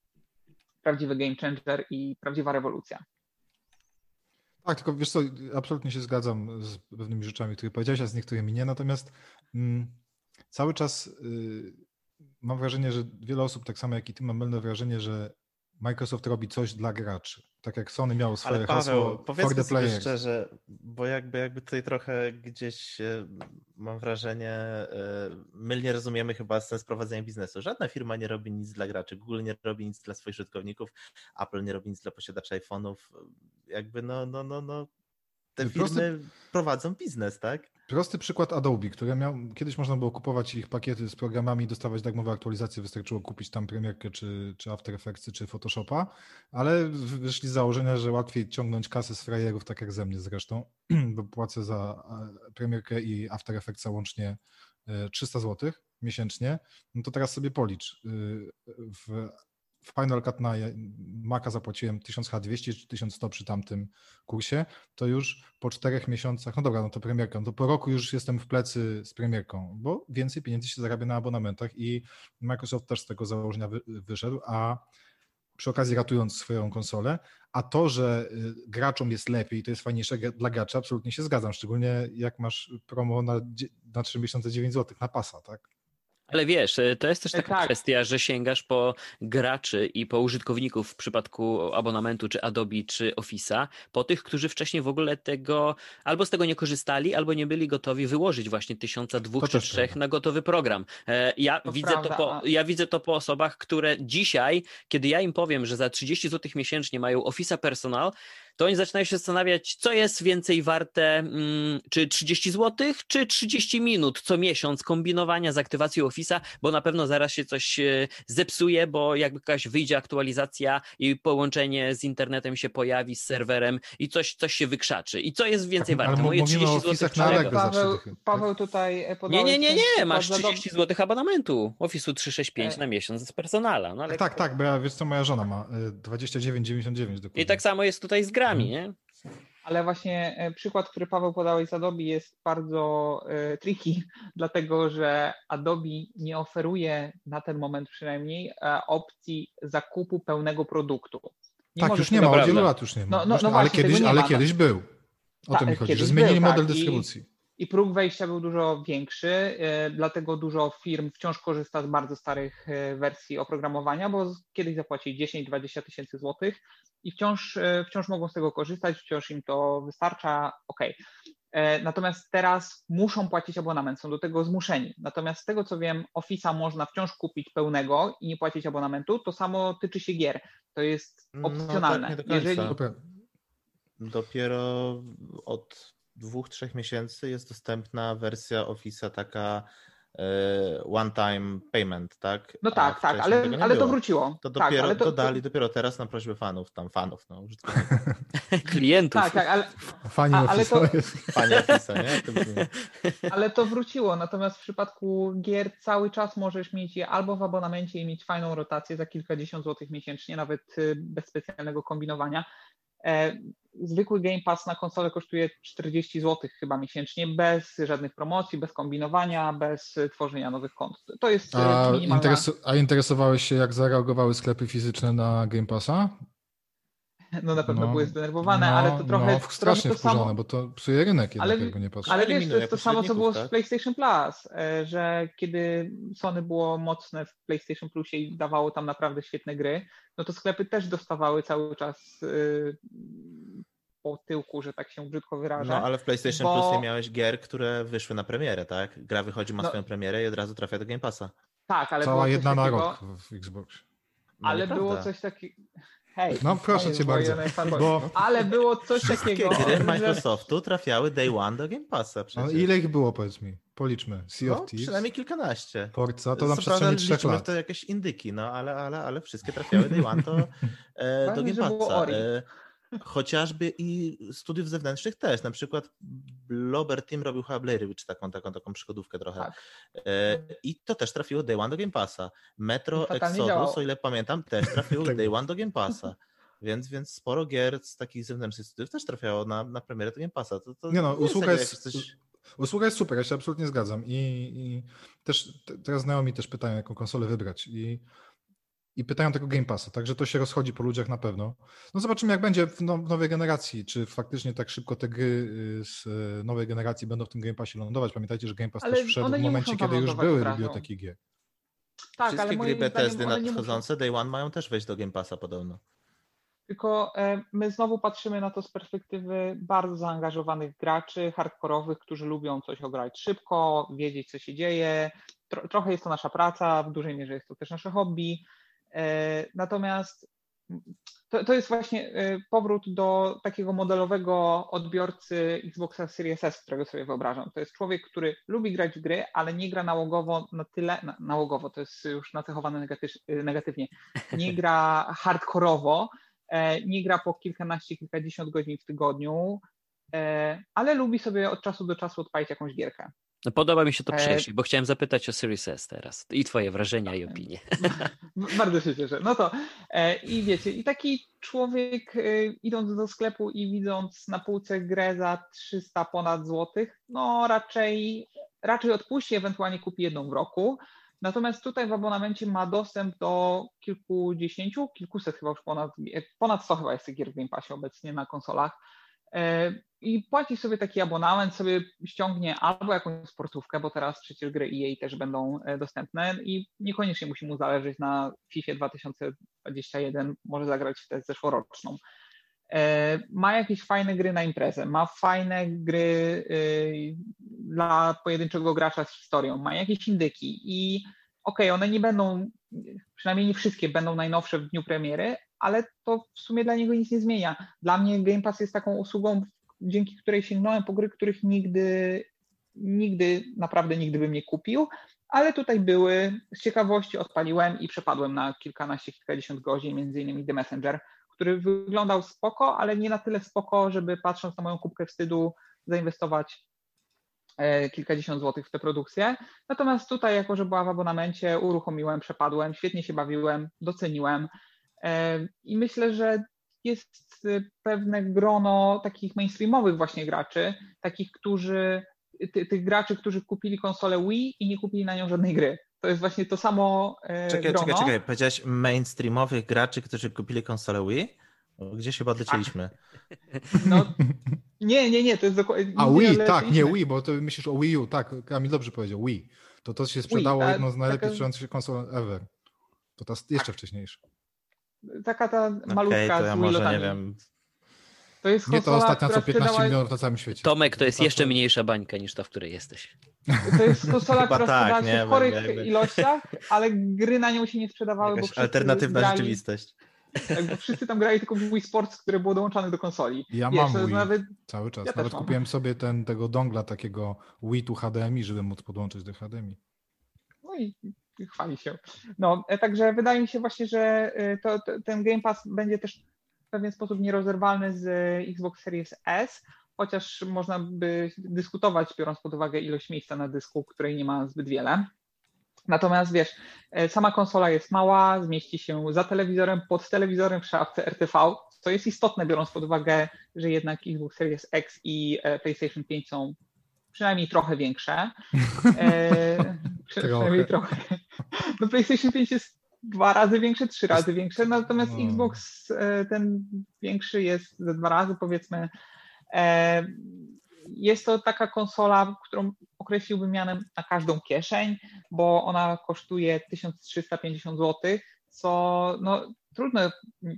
Speaker 4: prawdziwy game changer i prawdziwa rewolucja.
Speaker 3: Tak, tylko wiesz co, absolutnie się zgadzam z pewnymi rzeczami, które powiedziałeś, a z niektórymi nie, natomiast mm, cały czas y, mam wrażenie, że wiele osób, tak samo jak i ty, mam mylne wrażenie, że Microsoft robi coś dla graczy. Tak jak Sony miało swoje Ale Paweł, hasło powiedzmy sobie
Speaker 2: szczerze, bo jakby, jakby tutaj trochę gdzieś e, mam wrażenie, e, mylnie rozumiemy chyba sens prowadzenia biznesu. Żadna firma nie robi nic dla graczy, Google nie robi nic dla swoich użytkowników, Apple nie robi nic dla posiadaczy iPhone'ów. Jakby no, no, no, no te firmy prowadzą biznes, tak?
Speaker 3: Prosty przykład Adobe, które miał, kiedyś można było kupować ich pakiety z programami i dostawać darmowe aktualizacje, wystarczyło kupić tam premierkę, czy, czy After Effects, czy Photoshopa, ale wyszli z założenia, że łatwiej ciągnąć kasę z frajerów, tak jak ze mnie zresztą, bo płacę za e, premierkę i After Effects łącznie 300 zł miesięcznie, no to teraz sobie policz. Y, w w Final Cut na Maca zapłaciłem 1200 czy 1100 przy tamtym kursie, to już po czterech miesiącach, no dobra, no to premierka, no to po roku już jestem w plecy z premierką, bo więcej pieniędzy się zarabia na abonamentach i Microsoft też z tego założenia wyszedł, a przy okazji ratując swoją konsolę, a to, że y, graczom jest lepiej, to jest fajniejsze dla gracza, absolutnie się zgadzam, szczególnie jak masz promo na, na 3 miesiące 9 zł na pasa, tak?
Speaker 1: Ale wiesz, e, to jest też taka
Speaker 4: tak.
Speaker 1: kwestia, że sięgasz po graczy i po użytkowników w przypadku abonamentu, czy Adobe, czy Office'a, po tych, którzy wcześniej w ogóle tego albo z tego nie korzystali, albo nie byli gotowi wyłożyć właśnie tysiąca, dwóch czy trzech na gotowy program. E, ja to widzę, to po, ja widzę to po osobach, które dzisiaj, kiedy ja im powiem, że za 30 zł miesięcznie mają Office'a Personal, to oni zaczynają się zastanawiać, co jest więcej warte, mm, czy 30 zł, czy 30 minut co miesiąc kombinowania z aktywacją Office'a, bo na pewno zaraz się coś e, zepsuje, bo jak jakaś wyjdzie aktualizacja i połączenie z internetem się pojawi z serwerem i coś, coś się wykrzaczy. I co jest więcej tak, warte?
Speaker 3: Moje 30 zł
Speaker 4: Paweł, Paweł tutaj e,
Speaker 1: Nie, nie, nie, nie, masz 30 zł abonamentu Office'u 365 e. na miesiąc z personala. No, ale...
Speaker 3: Tak, tak, bo ja wiesz co, moja żona ma 29,99 dokładnie.
Speaker 1: I tak samo jest tutaj z grami, mhm. nie?
Speaker 4: Ale właśnie e, przykład, który Paweł podałeś z Adobe jest bardzo y, tricky, dlatego że Adobe nie oferuje na ten moment przynajmniej e, opcji zakupu pełnego produktu.
Speaker 3: Nie tak, już nie ma, od wielu lat już nie ma. No, no, no ale, kiedyś, ale kiedyś był. O to mi chodzi, że zmienili był, model tak, dystrybucji.
Speaker 4: I i próg wejścia był dużo większy, e, dlatego dużo firm wciąż korzysta z bardzo starych e, wersji oprogramowania, bo kiedyś zapłacili 10-20 tysięcy złotych i wciąż, e, wciąż mogą z tego korzystać, wciąż im to wystarcza, ok. Natomiast teraz muszą płacić abonament, są do tego zmuszeni. Natomiast z tego co wiem, Office'a można wciąż kupić pełnego i nie płacić abonamentu. To samo tyczy się gier. To jest opcjonalne. No, tak
Speaker 2: Jeżeli... Dopiero od dwóch, trzech miesięcy jest dostępna wersja Office'a taka e, one-time payment, tak?
Speaker 4: No tak, tak, ale, ale to wróciło.
Speaker 2: To
Speaker 4: tak,
Speaker 2: dopiero
Speaker 4: to,
Speaker 2: dodali dopiero teraz na prośbę fanów, tam fanów, no, użytkowników.
Speaker 1: Klientów.
Speaker 4: Tak, tak, ale,
Speaker 3: Fani a, ale to,
Speaker 2: Fani Office'a, nie? To
Speaker 4: ale to wróciło, natomiast w przypadku gier cały czas możesz mieć je albo w abonamencie i mieć fajną rotację za kilkadziesiąt złotych miesięcznie, nawet y, bez specjalnego kombinowania. E, zwykły Game Pass na konsolę kosztuje 40 zł chyba miesięcznie, bez żadnych promocji, bez kombinowania, bez tworzenia nowych kont. To jest e,
Speaker 3: a, minimalna... interesu- a interesowałeś się, jak zareagowały sklepy fizyczne na Game Passa?
Speaker 4: No na pewno no, były zdenerwowane, no, ale to trochę...
Speaker 3: No, strasznie
Speaker 4: to
Speaker 3: wkurzone, samo... bo to psuje rynek jednak, ale, jakby nie patrzeć.
Speaker 4: Ale wiesz, to jest to samo, co było tak? z PlayStation Plus, e, że kiedy Sony było mocne w PlayStation Plusie i dawało tam naprawdę świetne gry, no to sklepy też dostawały cały czas y, po tyłku, że tak się brzydko wyrażę.
Speaker 2: No ale w PlayStation bo... Plus nie miałeś gier, które wyszły na premierę, tak? Gra wychodzi, ma no, swoją premierę i od razu trafia do Game Passa.
Speaker 4: Tak, ale
Speaker 3: Cała jedna
Speaker 4: na
Speaker 3: rok w Xbox.
Speaker 4: No, ale było coś takiego... Hej,
Speaker 3: no proszę cię bardzo.
Speaker 4: Bo... Ale było coś takiego.
Speaker 2: gry Microsoftu trafiały day one do Game Passa.
Speaker 3: No, ile ich było, powiedz mi? Policzmy. Sea of no, Thieves.
Speaker 2: Przynajmniej kilkanaście.
Speaker 3: Forza to na przestrzeni trzech lat.
Speaker 2: to jakieś indyki, no ale, ale, ale wszystkie trafiały day one to, e, do Game Passa. Chociażby i studiów zewnętrznych też. Na przykład Blober Team robił chyba Blair Witch, taką, taką, taką przygodówkę trochę. Tak. E, I to też trafiło Day One do Game Passa. Metro Exodus, o ile pamiętam, też trafiło tak. Day One do Game Passa. Więc, więc sporo gier z takich zewnętrznych studiów też trafiało na, na premierę do Game Passa. To, to
Speaker 3: nie no, usługa jest, coś... usługa jest super, ja się absolutnie zgadzam. I, i też teraz znajomi też pytają, jaką konsolę wybrać. I i pytają tego Game Passa, także to się rozchodzi po ludziach na pewno. No zobaczymy, jak będzie w, now, w nowej generacji, czy faktycznie tak szybko te gry y, z y, nowej generacji będą w tym Game Passie lądować. Pamiętajcie, że Game Pass ale też wszedł w momencie, kiedy już były biblioteki gier.
Speaker 2: Tak, Wszystkie ale gry Bethesdy nadchodzące Day One mają też wejść do Game Passa podobno.
Speaker 4: Tylko e, my znowu patrzymy na to z perspektywy bardzo zaangażowanych graczy, hardkorowych, którzy lubią coś ograć szybko, wiedzieć, co się dzieje. Trochę jest to nasza praca, w dużej mierze jest to też nasze hobby. E, natomiast to, to jest właśnie y, powrót do takiego modelowego odbiorcy Xboxa Series S, którego sobie wyobrażam. To jest człowiek, który lubi grać w gry, ale nie gra nałogowo na tyle, na, nałogowo to jest już nacechowane negatyw, y, negatywnie, nie gra hardkorowo, e, nie gra po kilkanaście, kilkadziesiąt godzin w tygodniu, e, ale lubi sobie od czasu do czasu odpalić jakąś gierkę.
Speaker 1: No, podoba mi się to przejście, bo chciałem zapytać o Series S teraz i twoje wrażenia i opinie.
Speaker 4: Bardzo się cieszę. No to e, i wiecie, i taki człowiek e, idąc do sklepu i widząc na półce grę za 300 ponad złotych, no raczej, raczej odpuści, ewentualnie kupi jedną w roku. Natomiast tutaj w abonamencie ma dostęp do kilkudziesięciu, kilkuset chyba już ponad, ponad 100 chyba jest tych gier w Game Passie obecnie na konsolach. E, i płaci sobie taki abonament, sobie ściągnie albo jakąś sportówkę, bo teraz przecież gry EA też będą e, dostępne i niekoniecznie musi mu zależeć na FIFA 2021, może zagrać w tę zeszłoroczną. E, ma jakieś fajne gry na imprezę, ma fajne gry dla pojedynczego gracza z historią, ma jakieś indyki i okej, okay, one nie będą, przynajmniej nie wszystkie będą najnowsze w dniu premiery, ale to w sumie dla niego nic nie zmienia. Dla mnie Game Pass jest taką usługą, dzięki której sięgnąłem po gry, których nigdy, nigdy, naprawdę nigdy bym nie kupił, ale tutaj były, z ciekawości odpaliłem i przepadłem na kilkanaście, kilkadziesiąt godzin, między innymi The Messenger, który wyglądał spoko, ale nie na tyle spoko, żeby patrząc na moją kubkę wstydu zainwestować e, kilkadziesiąt złotych w tę produkcję. Natomiast tutaj, jako że była w abonamencie, uruchomiłem, przepadłem, świetnie się bawiłem, doceniłem i myślę, że jest pewne grono takich mainstreamowych właśnie graczy, takich, którzy, ty, tych graczy, którzy kupili konsolę Wii i nie kupili na nią żadnej gry. To jest właśnie to samo e,
Speaker 2: czekaj,
Speaker 4: grono.
Speaker 2: Czekaj, czekaj, powiedziałeś mainstreamowych graczy, którzy kupili konsolę Wii? Gdzieś chyba odlecieliśmy.
Speaker 4: No, nie, nie, nie, to jest dokładnie...
Speaker 3: A Wii, tak, nie Wii, bo to myślisz o Wii U, tak, Kamil dobrze powiedział, Wii. To to się sprzedało Wii, jedną z najlepiej sprzedających się konsol ever. To ta jeszcze tak. wcześniejsza
Speaker 4: taka ta malutka okay, to ja może nie wiem.
Speaker 3: To jest konsola, nie to ostatnia co 15 sprzedała... milionów na całym świecie.
Speaker 1: Tomek, to jest jeszcze mniejsza bańka niż ta, w której jesteś.
Speaker 4: To jest konsola, która tak, sprzedała się w chorych jakby. ilościach, ale gry na nią się nie sprzedawały.
Speaker 2: Jakaś bo alternatywna grali, rzeczywistość.
Speaker 4: Tak, bo wszyscy tam grali tylko w Wii Sports, które było dołączone do konsoli.
Speaker 3: Ja Wiesz, mam Wii nawet... cały czas. Ja nawet kupiłem mam. sobie ten, tego dongla takiego Wii tu HDMI, żeby móc podłączyć do HDMI.
Speaker 4: No i chwali się. No, e, także wydaje mi się właśnie, że e, to, to, ten Game Pass będzie też w pewien sposób nierozerwalny z Xbox Series S, chociaż można by dyskutować, biorąc pod uwagę ilość miejsca na dysku, której nie ma zbyt wiele. Natomiast wiesz, e, sama konsola jest mała, zmieści się za telewizorem, pod telewizorem w szafce RTV, co jest istotne, biorąc pod uwagę, że jednak Xbox Series X i PlayStation 5 są przynajmniej trochę większe. E, przynajmniej trochę. No PlayStation 5 jest dwa razy większe, trzy razy większe, natomiast no. Xbox e, ten większy jest ze dwa razy powiedzmy. E, jest to taka konsola, którą określiłbym mianem na każdą kieszeń, bo ona kosztuje 1350 zł, co no, trudno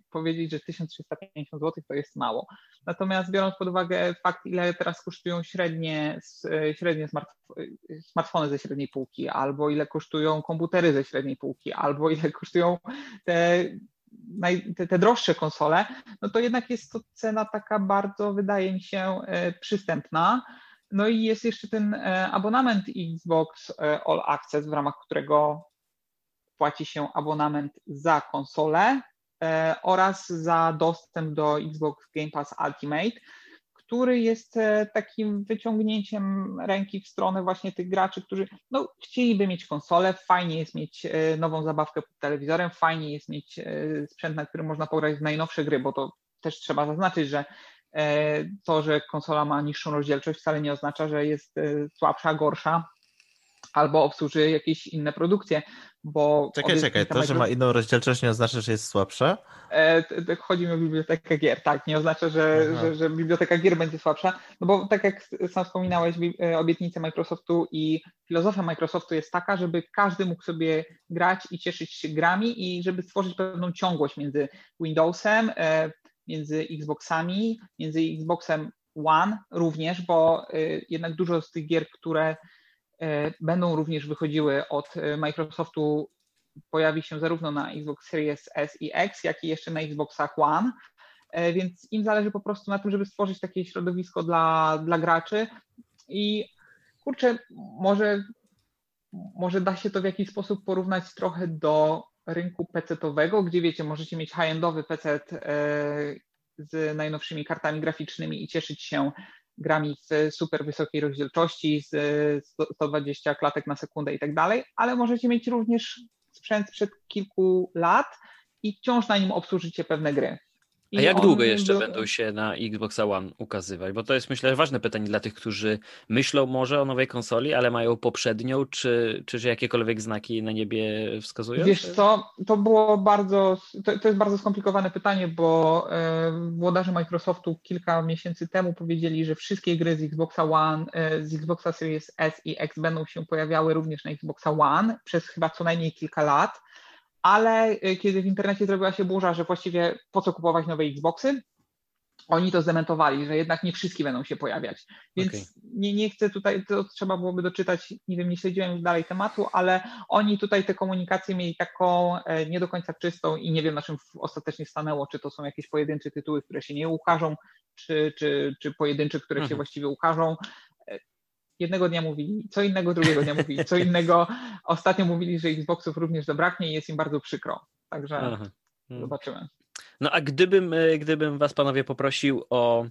Speaker 4: powiedzieć, że 1350 zł to jest mało. Natomiast biorąc pod uwagę fakt, ile teraz kosztują średnie, średnie smartfony ze średniej półki, albo ile kosztują komputery ze średniej półki, albo ile kosztują te, te, te droższe konsole, no to jednak jest to cena taka bardzo, wydaje mi się, e, przystępna. No i jest jeszcze ten e, abonament Xbox e, All Access, w ramach którego płaci się abonament za konsolę e, oraz za dostęp do Xbox Game Pass Ultimate, który jest e, takim wyciągnięciem ręki w stronę właśnie tych graczy, którzy no, chcieliby mieć konsolę, fajnie jest mieć e, nową zabawkę pod telewizorem, fajnie jest mieć sprzęt, na którym można pograć w najnowsze gry, bo to też trzeba zaznaczyć, że to, że konsola ma niższą rozdzielczość wcale nie oznacza, że jest słabsza, gorsza albo obsłuży jakieś inne produkcje, bo...
Speaker 2: Czekaj, czekaj, to, że ma inną rozdzielczość nie oznacza, że jest słabsza?
Speaker 4: E, chodzi mi o bibliotekę gier, tak, nie oznacza, że, że, że, biblioteka gier będzie słabsza, no bo tak jak sam wspominałeś, e, obietnice Microsoftu i filozofia Microsoftu jest taka, żeby każdy mógł sobie grać i cieszyć się grami i żeby stworzyć pewną ciągłość między Windowsem, e, między Xboxami, między Xboxem One również, bo jednak dużo z tych gier, które E, będą również wychodziły od e, Microsoftu pojawi się zarówno na Xbox Series S i X, jak i jeszcze na Xboxach One. Więc im zależy po prostu na tym, żeby stworzyć takie środowisko dla, dla graczy. I kurczę, może, może da się to w jakiś sposób porównać trochę do rynku PC-owego, gdzie wiecie, możecie mieć high-endowy PC z najnowszymi kartami graficznymi i cieszyć się grami w super wysokiej rozdzielczości, z 120 klatek na sekundę i tak dalej, ale możecie mieć również sprzęt przed kilku lat i wciąż na nim obsłużycie pewne gry.
Speaker 1: A jak długo jeszcze będą się na Xbox One ukazywać? Bo to jest myślę ważne pytanie dla tych, którzy myślą może o nowej konsoli, ale mają poprzednią, czy, czy jakiekolwiek znaki na niebie wskazują?
Speaker 4: Wiesz co, to było bardzo, to, to jest bardzo skomplikowane pytanie, bo e, włodarze Microsoftu kilka miesięcy temu powiedzieli, że wszystkie gry z Xboxa One, e, z Xboxa Series S i X będą się pojawiały również na Xboxa One przez chyba co najmniej kilka lat ale y, kiedy w internecie zrobiła się burza, że właściwie po co kupować nowe Xboxy, oni to zdementowali, że jednak nie wszystkie będą się pojawiać. Więc okay. nie, nie chcę tutaj, to trzeba byłoby doczytać, nie wiem, nie śledziłem już dalej tematu, ale oni tutaj te komunikacje mieli taką e, nie do końca czystą i nie wiem na czym ostatecznie stanęło, czy to są jakieś pojedyncze tytuły, które się nie ukażą, czy, czy, czy pojedyncze, które mhm. się właściwie ukażą jednego dnia mówili, co innego drugiego dnia mówili, co innego. Ostatnio mówili, że Xboxów również zabraknie i jest im bardzo przykro. Także Aha. Hmm. zobaczymy.
Speaker 1: No a gdybym, e, gdybym was panowie poprosił o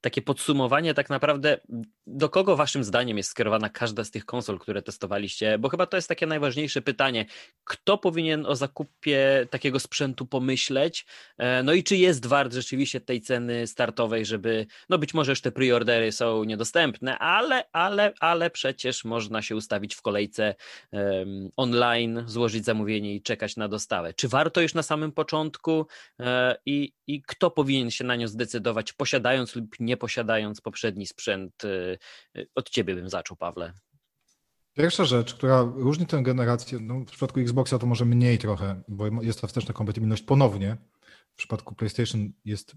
Speaker 1: takie podsumowanie tak naprawdę, do kogo waszym zdaniem jest skierowana każda z tych konsol, które testowaliście? Bo chyba to jest takie najważniejsze pytanie. Kto powinien o zakupie takiego sprzętu pomyśleć? E, no i czy jest wart rzeczywiście tej ceny startowej, żeby, no być może już te preordery są niedostępne, ale, ale, ale przecież można się ustawić w kolejce um, online, złożyć zamówienie i czekać na dostawę. Czy warto już na samym początku e, i, i kto powinien się na nią zdecydować, posiadając lub nie posiadając poprzedni sprzęt. Y, y, od ciebie bym zaczął, Pawle.
Speaker 3: Pierwsza rzecz, która różni tę generację, no w przypadku Xboxa to może mniej trochę, bo jest to wsteczna kompatybilność ponownie. W przypadku PlayStation jest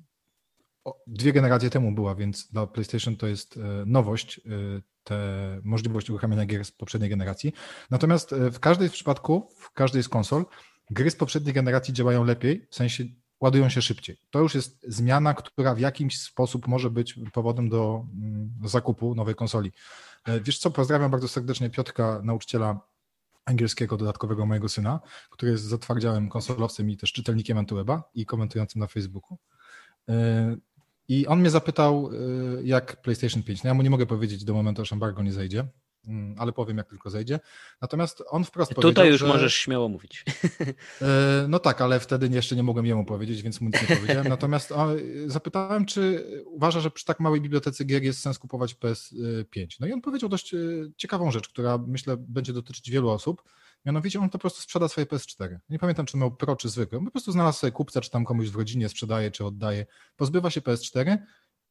Speaker 3: dwie generacje temu była, więc dla PlayStation to jest e, nowość, e, te możliwość uruchamiania gier z poprzedniej generacji. Natomiast e, w każdej z przypadku, w każdej z konsol, gry z poprzedniej generacji działają lepiej, w sensie ładują się szybciej. To już jest zmiana, która w jakimś sposób może być powodem do mm, zakupu nowej konsoli. E, wiesz co, pozdrawiam bardzo serdecznie Piotrka, nauczyciela angielskiego dodatkowego mojego syna, który jest zatwardziałym konsolowcem i też czytelnikiem Antyweba i komentującym na Facebooku. E, I on mnie zapytał, e, jak PlayStation 5. No ja mu nie mogę powiedzieć do momentu, aż embargo nie zejdzie, ale powiem, jak tylko zejdzie. Natomiast on wprost
Speaker 1: Tutaj powiedział, już że... możesz śmiało mówić.
Speaker 3: E, no tak, ale wtedy jeszcze nie mogłem jemu powiedzieć, więc mu nic nie powiedziałem. Natomiast zapytałem, czy uważa, że przy tak małej bibliotece gier jest sens kupować PS5. No i on powiedział dość e, ciekawą rzecz, która myślę będzie dotyczyć wielu osób. Mianowicie on po prostu sprzeda swoje PS4. Nie pamiętam, czy miał Pro, czy zwykłe. On po prostu znalazł sobie kupca, czy tam komuś w rodzinie sprzedaje, czy oddaje. Pozbywa się PS4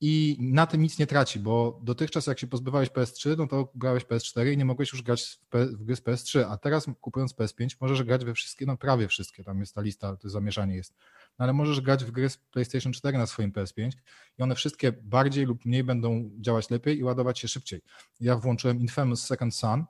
Speaker 3: i na tym nic nie traci, bo dotychczas jak się pozbywałeś PS3, no to grałeś PS4 i nie mogłeś już grać w, P, w gry z PS3, a teraz kupując PS5 możesz grać we wszystkie, no prawie wszystkie, tam jest ta lista, to zamieszanie jest, no ale możesz grać w gry z PlayStation 4 na swoim PS5 i one wszystkie bardziej lub mniej będą działać lepiej i ładować się szybciej. Ja włączyłem Infamous Second Son,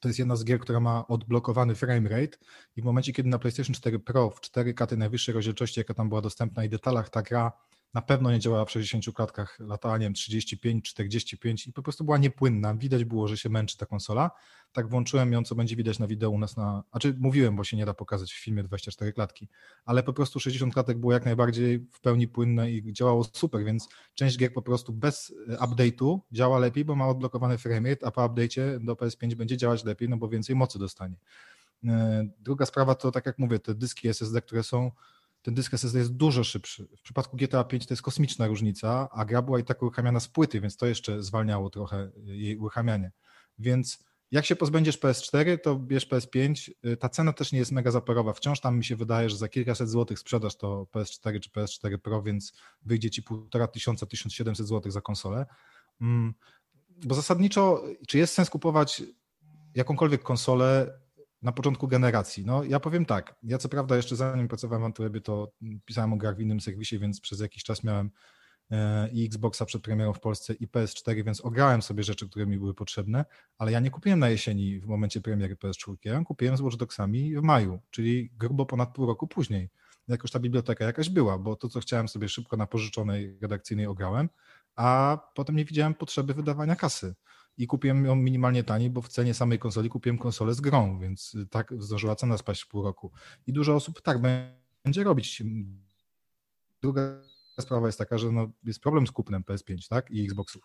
Speaker 3: to jest jedna z gier, która ma odblokowany frame rate i w momencie, kiedy na PlayStation 4 Pro w 4K tej najwyższej rozdzielczości, jaka tam była dostępna i detalach ta gra na pewno nie działała w 60 klatkach, latała, nie wiem, 35, 45 i po prostu była niepłynna. Widać było, że się męczy ta konsola. Tak włączyłem ją, co będzie widać na wideo u nas na... Znaczy mówiłem, bo się nie da pokazać w filmie 24 klatki, ale po prostu 60 klatek było jak najbardziej w pełni płynne i działało super, więc część gier po prostu bez update'u działa lepiej, bo ma odblokowany framerate, a po update'cie do PS5 będzie działać lepiej, no bo więcej mocy dostanie. E, druga sprawa to, tak jak mówię, te dyski SSD, które są ten dysk SSD jest dużo szybszy. W przypadku GTA 5 to jest kosmiczna różnica, a gra była i tak uruchamiana z płyty, więc to jeszcze zwalniało trochę jej uruchamianie. Więc jak się pozbędziesz PS4, to bierz PS5. Ta cena też nie jest mega zaporowa. Wciąż tam mi się wydaje, że za kilkaset złotych sprzedasz to PS4 czy PS4 Pro, więc wyjdzie ci półtora tysiąca, 1700 złotych za konsolę. Mm, bo zasadniczo, czy jest sens kupować jakąkolwiek konsolę na początku generacji. No ja powiem tak, ja co prawda jeszcze zanim pracowałem w Antywebie, to pisałem o grach w innym serwisie, więc przez jakiś czas miałem e, i Xboxa przed premierą w Polsce i PS4, więc ograłem sobie rzeczy, które mi były potrzebne, ale ja nie kupiłem na jesieni w momencie premiery PS4, ja kupiłem z Watch Dogsami w maju, czyli grubo ponad pół roku później. Jakoś ta biblioteka jakaś była, bo to, co chciałem sobie szybko na pożyczonej redakcyjnej ograłem, a potem nie widziałem potrzeby wydawania kasy i kupiłem ją minimalnie taniej, bo w cenie samej konsoli kupiłem konsolę z grą, więc tak zdążyła cena spaść w pół roku. I dużo osób tak będzie robić. Druga sprawa jest taka, że no jest problem z kupnem PS5 tak? i Xboxów.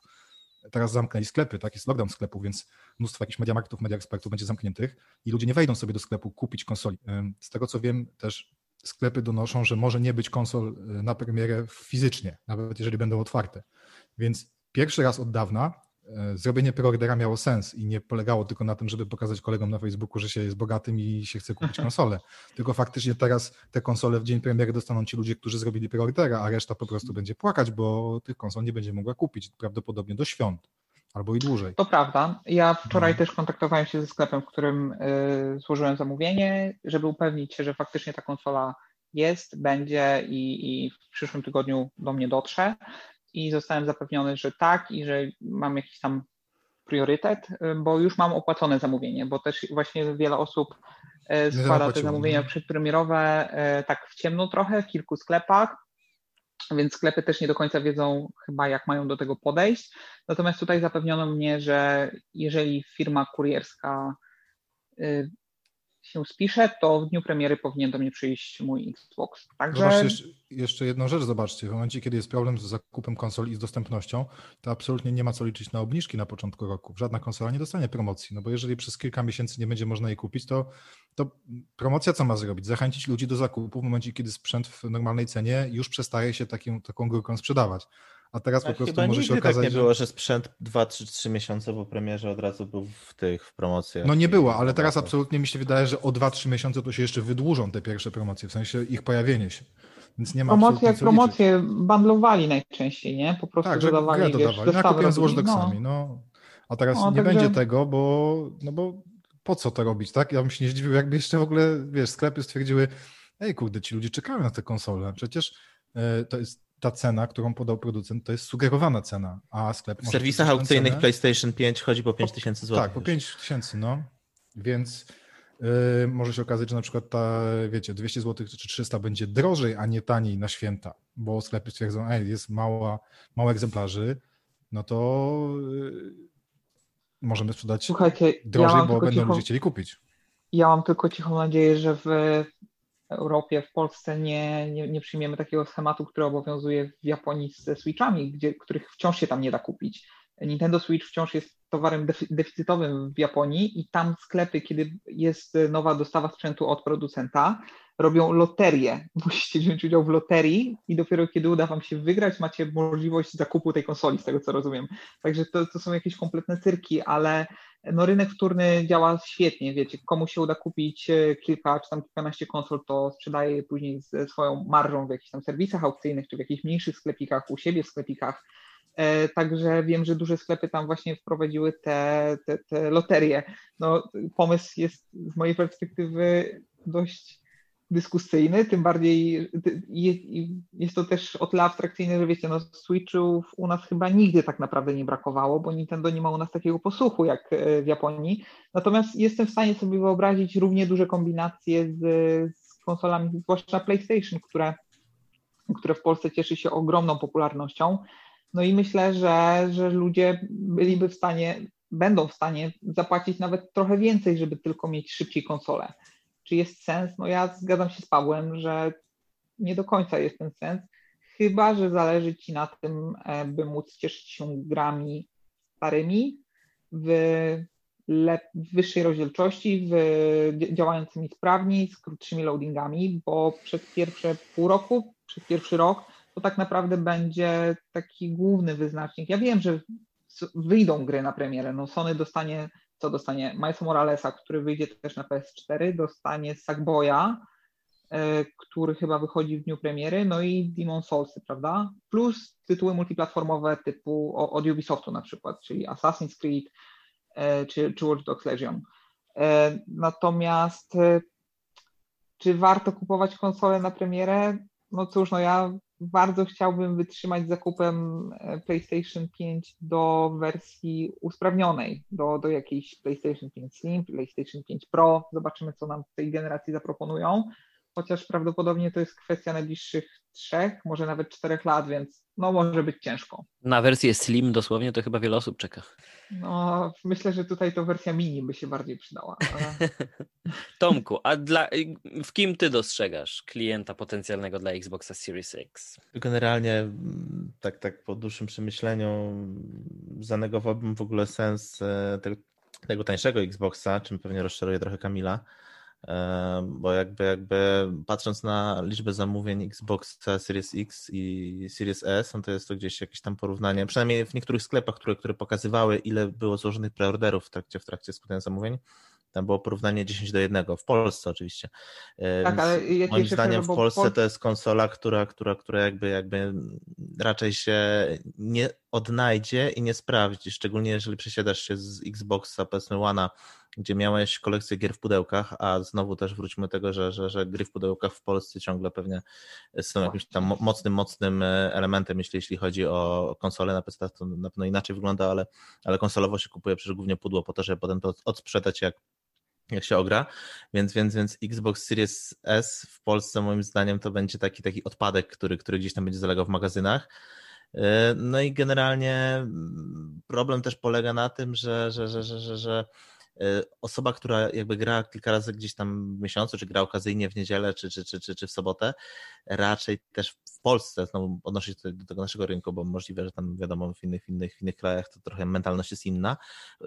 Speaker 3: Teraz zamknęli sklepy, tak? Jest lockdown sklepów, więc mnóstwo jakichś mediamarktów, media ekspertów będzie zamkniętych i ludzie nie wejdą sobie do sklepu kupić konsoli. Z tego co wiem, też sklepy donoszą, że może nie być konsol y, na premierę fizycznie, nawet jeżeli będą otwarte. Więc pierwszy raz od dawna zrobienie preordera miało sens i nie polegało tylko na tym, żeby pokazać kolegom na Facebooku, że się jest bogatym i się chce kupić konsolę. Tylko faktycznie teraz te konsole w dzień premiery dostaną ci ludzie, którzy zrobili preordera, a reszta po prostu będzie płakać, bo tych konsol nie będzie mogła kupić prawdopodobnie do świąt albo i dłużej.
Speaker 4: To prawda. Ja wczoraj no. też kontaktowałem się ze sklepem, w którym y, złożyłem zamówienie, żeby upewnić się, że faktycznie ta konsola jest, będzie i, i w przyszłym tygodniu do mnie dotrze i zostałem zapewniony, że tak i że mam jakiś tam priorytet, bo już mam opłacone zamówienie, bo też właśnie wiele osób e, składa te zamówienia przedpremierowe e, tak w ciemno trochę w kilku sklepach, więc sklepy też nie do końca wiedzą chyba jak mają do tego podejść. Natomiast tutaj zapewniono mnie, że jeżeli firma kurierska y, się spiszę, to w dniu premiery powinien do mnie przyjść mój Xbox.
Speaker 3: Także... Zobaczcie jeszcze, jeszcze jedną rzecz, zobaczcie. W momencie, kiedy jest problem z zakupem konsoli i z dostępnością, to absolutnie nie ma co liczyć na obniżki na początku roku. Żadna konsola nie dostanie promocji, no bo jeżeli przez kilka miesięcy nie będzie można jej kupić, to, to promocja co ma zrobić? Zachęcić ludzi do zakupu w momencie, kiedy sprzęt w normalnej cenie już przestaje się takim, taką górką sprzedawać. A teraz po prostu może się okazać.
Speaker 2: Tak nie było, że sprzęt 2 3 miesiące po premierze od razu był w tych w promocjach.
Speaker 3: No nie było, ale teraz absolutnie mi się wydaje, że o 2-3 miesiące to się jeszcze wydłużą te pierwsze promocje, w sensie ich pojawienie się. Więc nie ma
Speaker 4: Promocje jak promocje bandlowali najczęściej, nie? Po prostu tak, dodawali, grę dodawali. Wiesz,
Speaker 3: ja kupiłem z Watchdogsami, no. no. A teraz no, nie będzie tego, bo, no bo po co to robić, tak? Ja bym się nie zdziwił, jakby jeszcze w ogóle, wiesz, sklepy stwierdziły, ej kurde, ci ludzie czekają na te konsole. Przecież y, to jest ta cena, którą podał producent, to jest sugerowana cena, a sklep...
Speaker 2: W serwisach aukcyjnych cenę... PlayStation 5 chodzi po 5000 zł.
Speaker 3: Tak, po 5000, no. Więc yy, może się okazać, że na przykład ta, wiecie, 200 zł czy 300 będzie drożej, a nie taniej na święta, bo sklepy stwierdzą, ej, jest mała, mało egzemplarzy, no to yy, możemy sprzedać Słuchajcie, drożej, ja bo będą cicho, ludzie chcieli kupić.
Speaker 4: Ja mam tylko cichą nadzieję, że w Europie, w Polsce nie, nie, nie przyjmiemy takiego schematu, który obowiązuje w Japonii ze Switchami, gdzie, których wciąż się tam nie da kupić. Nintendo Switch wciąż jest towarem deficytowym w Japonii i tam sklepy, kiedy jest nowa dostawa sprzętu od producenta, robią loterię. Musicie wziąć udział w loterii i dopiero kiedy uda Wam się wygrać, macie możliwość zakupu tej konsoli, z tego co rozumiem. Także to, to są jakieś kompletne cyrki, ale no rynek wtórny działa świetnie, wiecie, komu się uda kupić e, kilka czy tam kilkanaście konsol, to sprzedaje je później ze swoją marżą w jakichś tam serwisach aukcyjnych, czy w jakichś mniejszych sklepikach, u siebie w sklepikach. E, także wiem, że duże sklepy tam właśnie wprowadziły te, te, te loterie. No, pomysł jest z mojej perspektywy dość dyskusyjny, tym bardziej jest to też o tyle abstrakcyjne, że wiecie, no Switchów u nas chyba nigdy tak naprawdę nie brakowało, bo Nintendo nie ma u nas takiego posłuchu jak e, w Japonii. Natomiast jestem w stanie sobie wyobrazić równie duże kombinacje z, z konsolami, zwłaszcza PlayStation, które, które w Polsce cieszy się ogromną popularnością. No i myślę, że, że ludzie byliby w stanie, będą w stanie zapłacić nawet trochę więcej, żeby tylko mieć szybciej konsolę czy jest sens? No ja zgadzam się z Pawłem, że nie do końca jest ten sens, chyba że zależy Ci na tym, e, by móc cieszyć się grami starymi w, wyższej rozdzielczości, w, działającymi sprawniej, z krótszymi loadingami, bo przez pierwsze pół roku, przez pierwszy rok to tak naprawdę będzie taki główny wyznacznik. Ja wiem, że wyjdą gry na premierę. No Sony dostanie co dostanie? Miles Moralesa, który wyjdzie też na PS4, dostanie Sackboya, e, który chyba wychodzi w dniu premiery, no i Demon Soulsy, prawda? Plus tytuły multiplatformowe typu od Ubisoftu na przykład, czyli Assassin's Creed e, czy, czy Watch Dogs Legion. E, natomiast czy warto kupować konsolę na premierę? No cóż, no ja bardzo chciałbym wytrzymać zakupem e, PlayStation 5 do wersji usprawnionej, do, do jakiejś PlayStation 5 Slim, PlayStation 5 Pro. Zobaczymy, co nam w tej generacji zaproponują chociaż prawdopodobnie to jest kwestia najbliższych trzech, może nawet czterech lat, więc no może być ciężko.
Speaker 1: Na wersję Slim dosłownie to chyba wiele osób czeka.
Speaker 4: No, myślę, że tutaj to wersja mini by się bardziej przydała. Ale...
Speaker 1: Tomku, a dla, w kim ty dostrzegasz klienta potencjalnego dla Xboxa Series X?
Speaker 2: Generalnie mm, tak, tak po dłuższym przemyśleniu zanegowałbym w ogóle sens e, tego, tego tańszego Xboxa, czym pewnie rozczaruje trochę Kamila bo jakby, jakby patrząc na liczbę zamówień Xbox Series X i Series S, no to jest to gdzieś jakieś tam porównanie, przynajmniej w niektórych sklepach, które, które pokazywały, ile było złożonych preorderów w trakcie, w trakcie składania zamówień, tam było porównanie 10 do 1, w Polsce oczywiście.
Speaker 4: Tak, ale
Speaker 2: moim zdaniem w Polsce to jest konsola, która, która, która jakby, jakby raczej się nie odnajdzie i nie sprawdzi, szczególnie jeżeli przesiadasz się z Xboxa, powiedzmy One'a, gdzie miałeś kolekcję gier w pudełkach, a znowu też wróćmy do tego, że, że, że gry w pudełkach w Polsce ciągle pewnie są jakimś tam mocnym, mocnym e, elementem, jeśli, jeśli chodzi o konsolę na PC, to na pewno inaczej wygląda, ale, ale konsolowo się kupuje przecież głównie pudło po to, żeby potem to odsprzedać jak jak się ogra, więc, więc, więc Xbox Series S w Polsce moim zdaniem to będzie taki, taki odpadek, który, który gdzieś tam będzie zalegał w magazynach. E, no i generalnie mm, problem też polega na tym, że, że, że, że, że, osoba, która jakby gra kilka razy gdzieś tam w miesiącu, czy gra okazyjnie w niedzielę, czy, czy, czy, czy, czy w sobotę, raczej też w Polsce, znowu odnoszę się do tego naszego rynku, bo możliwe, że tam wiadomo w innych, innych, innych krajach to trochę mentalność jest inna,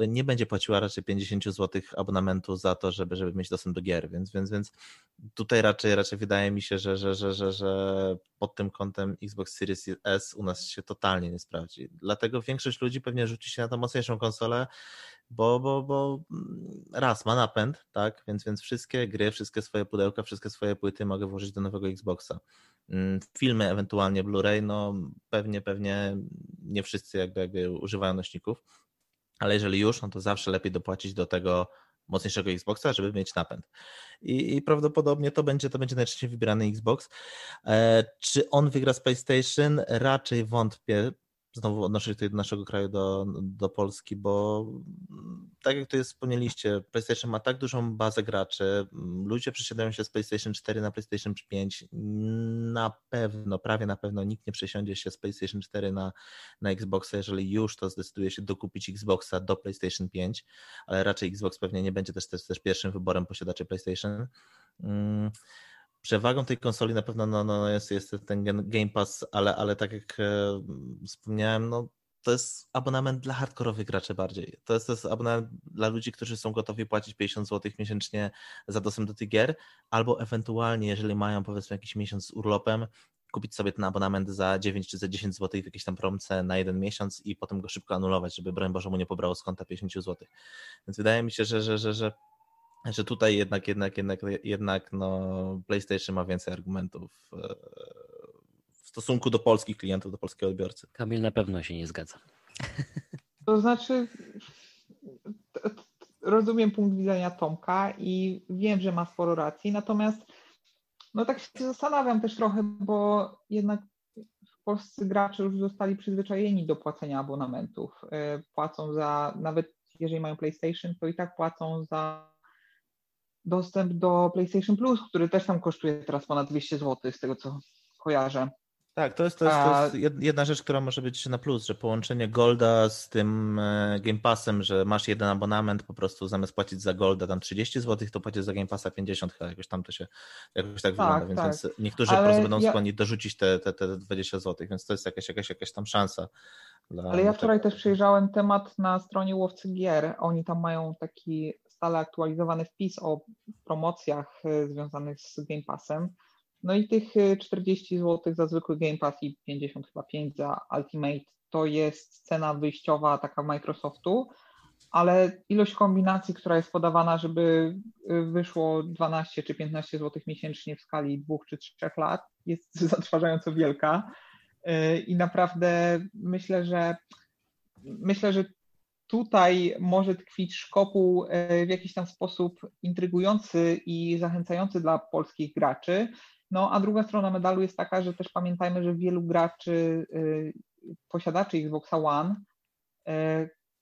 Speaker 2: nie będzie płaciła raczej 50 zł abonamentu za to, żeby, żeby mieć dostęp do gier, więc, więc, więc tutaj raczej, raczej wydaje mi się, że, że, że, że, że pod tym kątem Xbox Series S u nas się totalnie nie sprawdzi. Dlatego większość ludzi pewnie rzuci się na tą mocniejszą konsolę, bo, bo, bo mm, raz ma napęd, tak, więc, więc wszystkie gry, wszystkie swoje pudełka, wszystkie swoje płyty mogę włożyć do nowego Xboxa. Mm, filmy, ewentualnie Blu-ray, no pewnie, pewnie nie wszyscy jakby, jakby używają nośników, ale jeżeli już, no to zawsze lepiej dopłacić do tego mocniejszego Xboxa, żeby mieć napęd. I, i prawdopodobnie to będzie, to będzie najczęściej wybierany Xbox. E, czy on wygra z PlayStation? Raczej wątpię znowu odnoszę się do naszego kraju, do, do Polski, bo tak jak tutaj wspomnieliście, PlayStation ma tak dużą bazę graczy, ludzie przesiadają się z PlayStation 4 na PlayStation 5, na pewno, prawie na pewno nikt nie przesiądzie się z PlayStation 4 na, na Xboxa, jeżeli już to zdecyduje się dokupić Xboxa do PlayStation 5, ale raczej Xbox pewnie nie będzie też, też, też pierwszym wyborem posiadaczy PlayStation. Hmm Przewagą tej konsoli na pewno no, no jest, jest ten Game Pass, ale, ale tak jak e, wspomniałem, no, to jest abonament dla hardkorowych graczy bardziej. To jest, to jest abonament dla ludzi, którzy są gotowi płacić 50 zł miesięcznie za dostęp do tych gier, albo ewentualnie, jeżeli mają powiedzmy jakiś miesiąc z urlopem, kupić sobie ten abonament za 9 czy za 10 zł w jakiejś tam promce na jeden miesiąc i potem go szybko anulować, żeby broń Boże mu nie pobrało z konta 50 zł. Więc wydaje mi się, że, że, że, że że tutaj jednak, jednak, jednak, jednak no, PlayStation ma więcej argumentów e, w stosunku do polskich klientów, do polskiego odbiorcy.
Speaker 1: Kamil na pewno się nie zgadza.
Speaker 4: To znaczy, rozumiem punkt widzenia Tomka i wiem, że ma sporo racji, natomiast no tak się zastanawiam też trochę, bo jednak polscy gracze już zostali przyzwyczajeni do płacenia abonamentów. E, płacą za, nawet jeżeli mają PlayStation, to i tak płacą za dostęp do PlayStation Plus, który też tam kosztuje teraz ponad 200 zł, z tego co kojarzę.
Speaker 2: Tak, to jest, to, jest, to jest, jedna rzecz, która może być na plus, że połączenie Golda z tym e, Game Passem, że masz jeden abonament, po prostu zamiast płacić za Golda tam 30 zł, to płacisz za Game Passa 50, chyba jakoś tam to się jakoś tak, tak wygląda, więc, tak. więc niektórzy po prostu będą ja... skłonni dorzucić te, te, te 20 zł, więc to jest jakaś, jakaś, jakaś tam szansa.
Speaker 4: Dla, Ale ja wczoraj też przejrzałem temat na stronie Łowcy Gier, oni tam mają taki stale aktualizowany wpis o promocjach e, związanych z Game Passem. No i tych 40 e, zł za zwykły Game Pass i 50 chyba 5 za Ultimate to jest cena wyjściowa taka Microsoftu, ale ilość kombinacji, która jest podawana, żeby e, wyszło 12 czy 15 zł miesięcznie w skali dwóch czy trzech lat jest zatrważająco wielka i naprawdę myślę, że myślę, że tutaj może tkwić szkopuł e, w jakiś tam sposób intrygujący i zachęcający dla polskich graczy. No a druga strona medalu jest taka, że też pamiętajmy, że wielu graczy, y, posiadaczy Xboxa One y,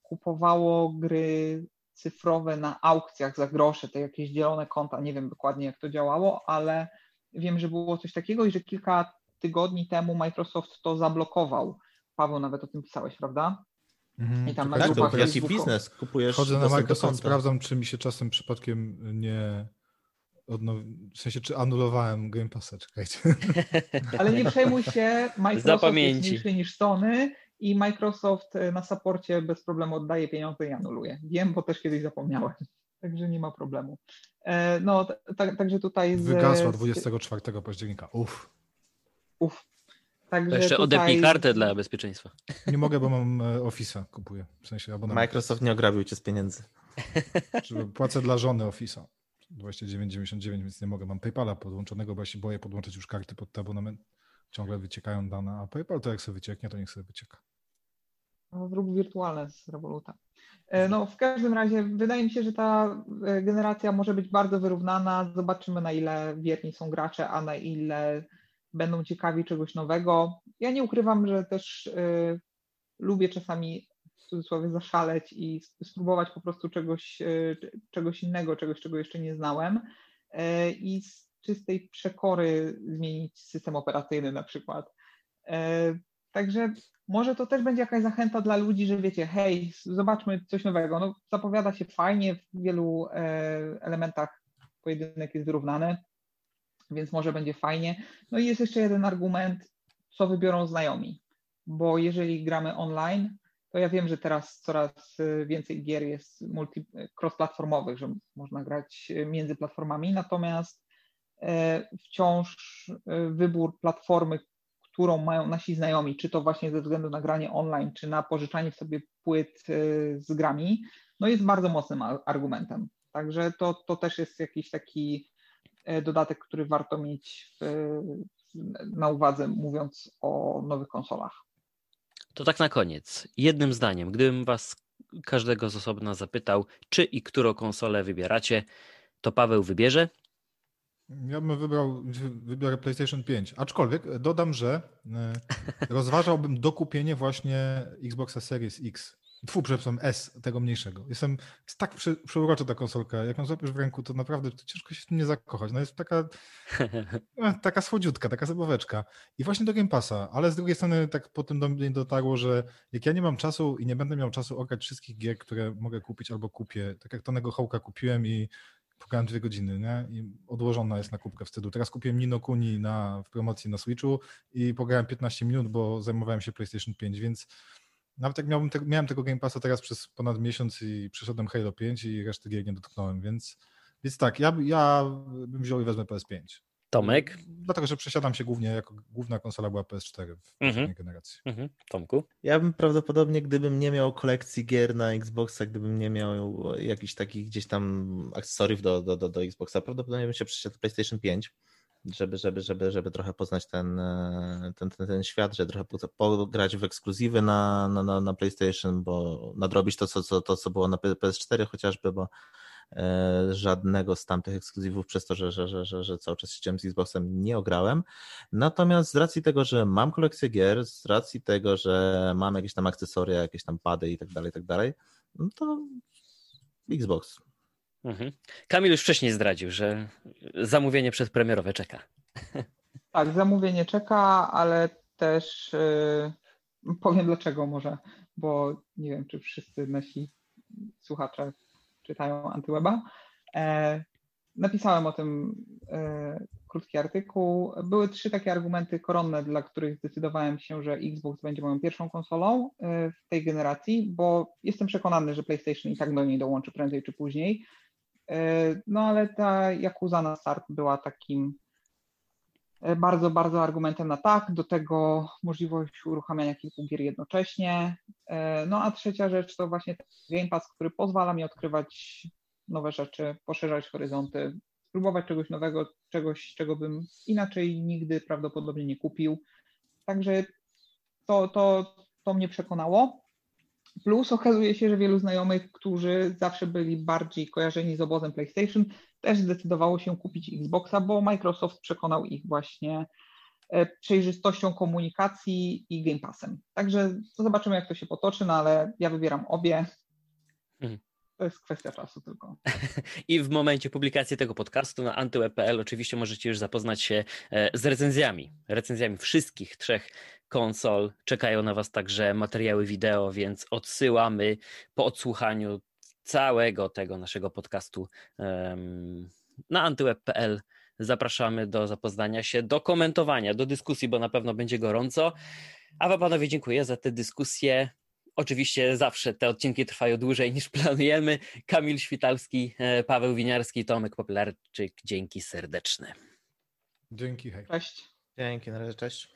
Speaker 4: kupowało gry cyfrowe na aukcjach za grosze, te jakieś zielone konta, nie wiem dokładnie jak to działało, ale wiem, że było coś takiego i że kilka tygodni temu Microsoft to zablokował. Paweł, nawet o tym pisałeś, prawda?
Speaker 3: Mhm.
Speaker 4: I tam na
Speaker 2: Tak, to
Speaker 4: grupach
Speaker 2: jaki
Speaker 4: Facebooku-
Speaker 2: biznes kupujesz?
Speaker 3: Wchodzę na Microsoft, sprawdzam, czy mi się czasem przypadkiem nie odnowi... w sensie, czy anulowałem Game Passa, czekajcie.
Speaker 4: Ale nie przejmuj się, Microsoft jest mniejszy niż Sony i Microsoft e, na saporcie bez problemu oddaje pieniądze i anuluje. Wiem, bo też kiedyś zapomniałem, także nie ma problemu. E, No, tak- także tutaj z...
Speaker 3: Wygasła
Speaker 4: z-
Speaker 3: 24 października. Uff.
Speaker 4: Uf. Także
Speaker 1: jeszcze
Speaker 4: tutaj-
Speaker 1: odepnij kartę dla bezpieczeństwa.
Speaker 3: Nie mogę, bo mam e, Office'a, kupuję. W sensie abonament.
Speaker 2: Microsoft nie ograbił cię z pieniędzy.
Speaker 3: Płacę dla żony Office'a. 29,99, więc nie mogę. Mam PayPala podłączonego, bo ja się boję podłączyć już karty pod ten abonament. Ciągle wyciekają dane, a PayPal to jak sobie wycieknie, to niech sobie wycieka.
Speaker 4: No, Zrób wirtualne z Revoluta. E, No, w każdym razie wydaje mi się, że ta e, generacja może być bardzo wyrównana. Zobaczymy, na ile wierni są gracze, a na ile będą ciekawi czegoś nowego. Ja nie ukrywam, że też e, lubię czasami w cudzysłowie zaszaleć i spróbować po prostu czegoś, e, czegoś innego, czegoś, czego jeszcze nie znałem e, i z czystej przekory zmienić system operacyjny na przykład. Także może to też będzie jakaś zachęta dla ludzi, że wiecie, hej, zobaczmy coś nowego. No, zapowiada się fajnie, w wielu elementach pojedynek jest wyrównany, więc może będzie fajnie. No i jest jeszcze jeden argument, co wybiorą znajomi, bo jeżeli gramy online, to ja wiem, że teraz coraz e, więcej gier jest multi, cross-platformowych, że można grać e, między platformami, natomiast e, wciąż wybór platformy, którą mają nasi znajomi, czy to właśnie ze względu na granie online, czy na pożyczanie sobie płyt y, z grami, no jest bardzo mocnym argumentem. Także to, to też jest jakiś taki dodatek, który warto mieć w, w- na uwadze, mówiąc o nowych konsolach.
Speaker 1: To tak na koniec. Jednym zdaniem, gdybym was każdego z osobna zapytał, czy i którą konsolę wybieracie, to Paweł wybierze.
Speaker 3: Ja bym wybrał, wy- wybiorę PlayStation 5. Aczkolwiek dodam, że e, rozważałbym dokupienie właśnie Xboxa Series X. Tfu, przepraszam, S, tego mniejszego. Jestem, jest tak przy, przeurocza ta konsolka. Jak ją złapiesz w ręku, to naprawdę to ciężko się w tym nie zakochać. No jest taka, e, taka słodziutka, taka zabaweczka. I właśnie do Game Passa, ale z drugiej strony tak potem do mnie dotarło, że jak ja nie mam czasu i nie będę miał czasu ograć wszystkich gier, które mogę kupić albo kupię, tak jak Tonego Hołka kupiłem i pograłem dwie godziny, nie? I odłożona jest na kubkę wstydu. Teraz kupiłem Nino Kuni na, w promocji na Switchu i pograłem 15 minut, bo zajmowałem się PlayStation 5, więc nawet jak miałbym te, miałem tego Game Passa teraz przez ponad miesiąc i przeszedłem Halo 5 i reszty gier nie dotknąłem, więc, więc tak, ja, ja bym wziął i wezmę PS5.
Speaker 1: Tomek.
Speaker 3: Dlatego, że przesiadam się głównie, jako główna konsola była PS4 w poprzedniej
Speaker 1: Mhm.
Speaker 3: generacji.
Speaker 1: Mhm. Tomku.
Speaker 2: Ja bym prawdopodobnie, gdybym nie miał kolekcji gier na Xboxa, gdybym nie miał jakichś takich gdzieś tam akcesoriów do, do, do, do Xboxa, prawdopodobnie bym się przesiadł do PlayStation 5, żeby, żeby, żeby, żeby trochę poznać ten, e, ten, ten, ten świat, żeby trochę po- pograć w ekskluzywy na, na, na, PlayStation, bo nadrobić to, co, co, to, co było na P- PS4 chociażby, bo e, żadnego z tamtych ekskluzywów przez to, że, że, że, że, że cały czas siedziałem z Xboxem nie ograłem. Natomiast z racji tego, że mam kolekcję gier, z racji tego, że mam jakieś tam akcesoria, jakieś tam pady i tak dalej, i tak dalej, no to Xbox.
Speaker 1: Mhm. Kamil już wcześniej zdradził, że zamówienie przedpremierowe czeka.
Speaker 4: Tak, zamówienie czeka, ale też yy, powiem dlaczego może, bo nie wiem, czy wszyscy nasi słuchacze czytają Antyweba. E, napisałem o tym e, krótki artykuł. Były trzy takie argumenty koronne, dla których zdecydowałem się, że Xbox będzie moją pierwszą konsolą e, w tej generacji, bo jestem przekonany, że PlayStation i tak do niej dołączy prędzej czy później. E, no ale ta Yakuza na start była takim e, bardzo, bardzo argumentem na tak, do tego możliwość uruchamiania kilku gier jednocześnie. E, No a trzecia rzecz to właśnie Game Pass, który pozwala mi odkrywać nowe rzeczy, poszerzać horyzonty, spróbować czegoś nowego, czegoś, czego bym inaczej nigdy prawdopodobnie nie kupił. Także to, to, to mnie przekonało. Plus okazuje się, że wielu znajomych, którzy zawsze byli bardziej kojarzeni z obozem PlayStation, też zdecydowało się kupić Xboxa, bo Microsoft przekonał ich właśnie e, przejrzystością komunikacji i Game Passem. Także zobaczymy, jak to się potoczy, no ale ja wybieram obie. Mhm. To jest kwestia czasu tylko.
Speaker 1: I w momencie publikacji tego podcastu na antyweb.pl oczywiście możecie już zapoznać się e, z recenzjami. Recenzjami wszystkich trzech konsol. Czekają na Was także materiały wideo, więc odsyłamy po odsłuchaniu całego tego naszego podcastu na antyweb.pl. Zapraszamy do zapoznania się, do komentowania, do dyskusji, bo na pewno będzie gorąco. A Wam panowie dziękuję za tę dyskusję. Oczywiście zawsze te odcinki trwają dłużej niż planujemy. Kamil Świtalski, e, Paweł Winiarski, Tomek Popularczyk. Dzięki serdeczne.
Speaker 3: Dzięki, hej.
Speaker 4: Cześć.
Speaker 2: Dzięki, na razie, cześć.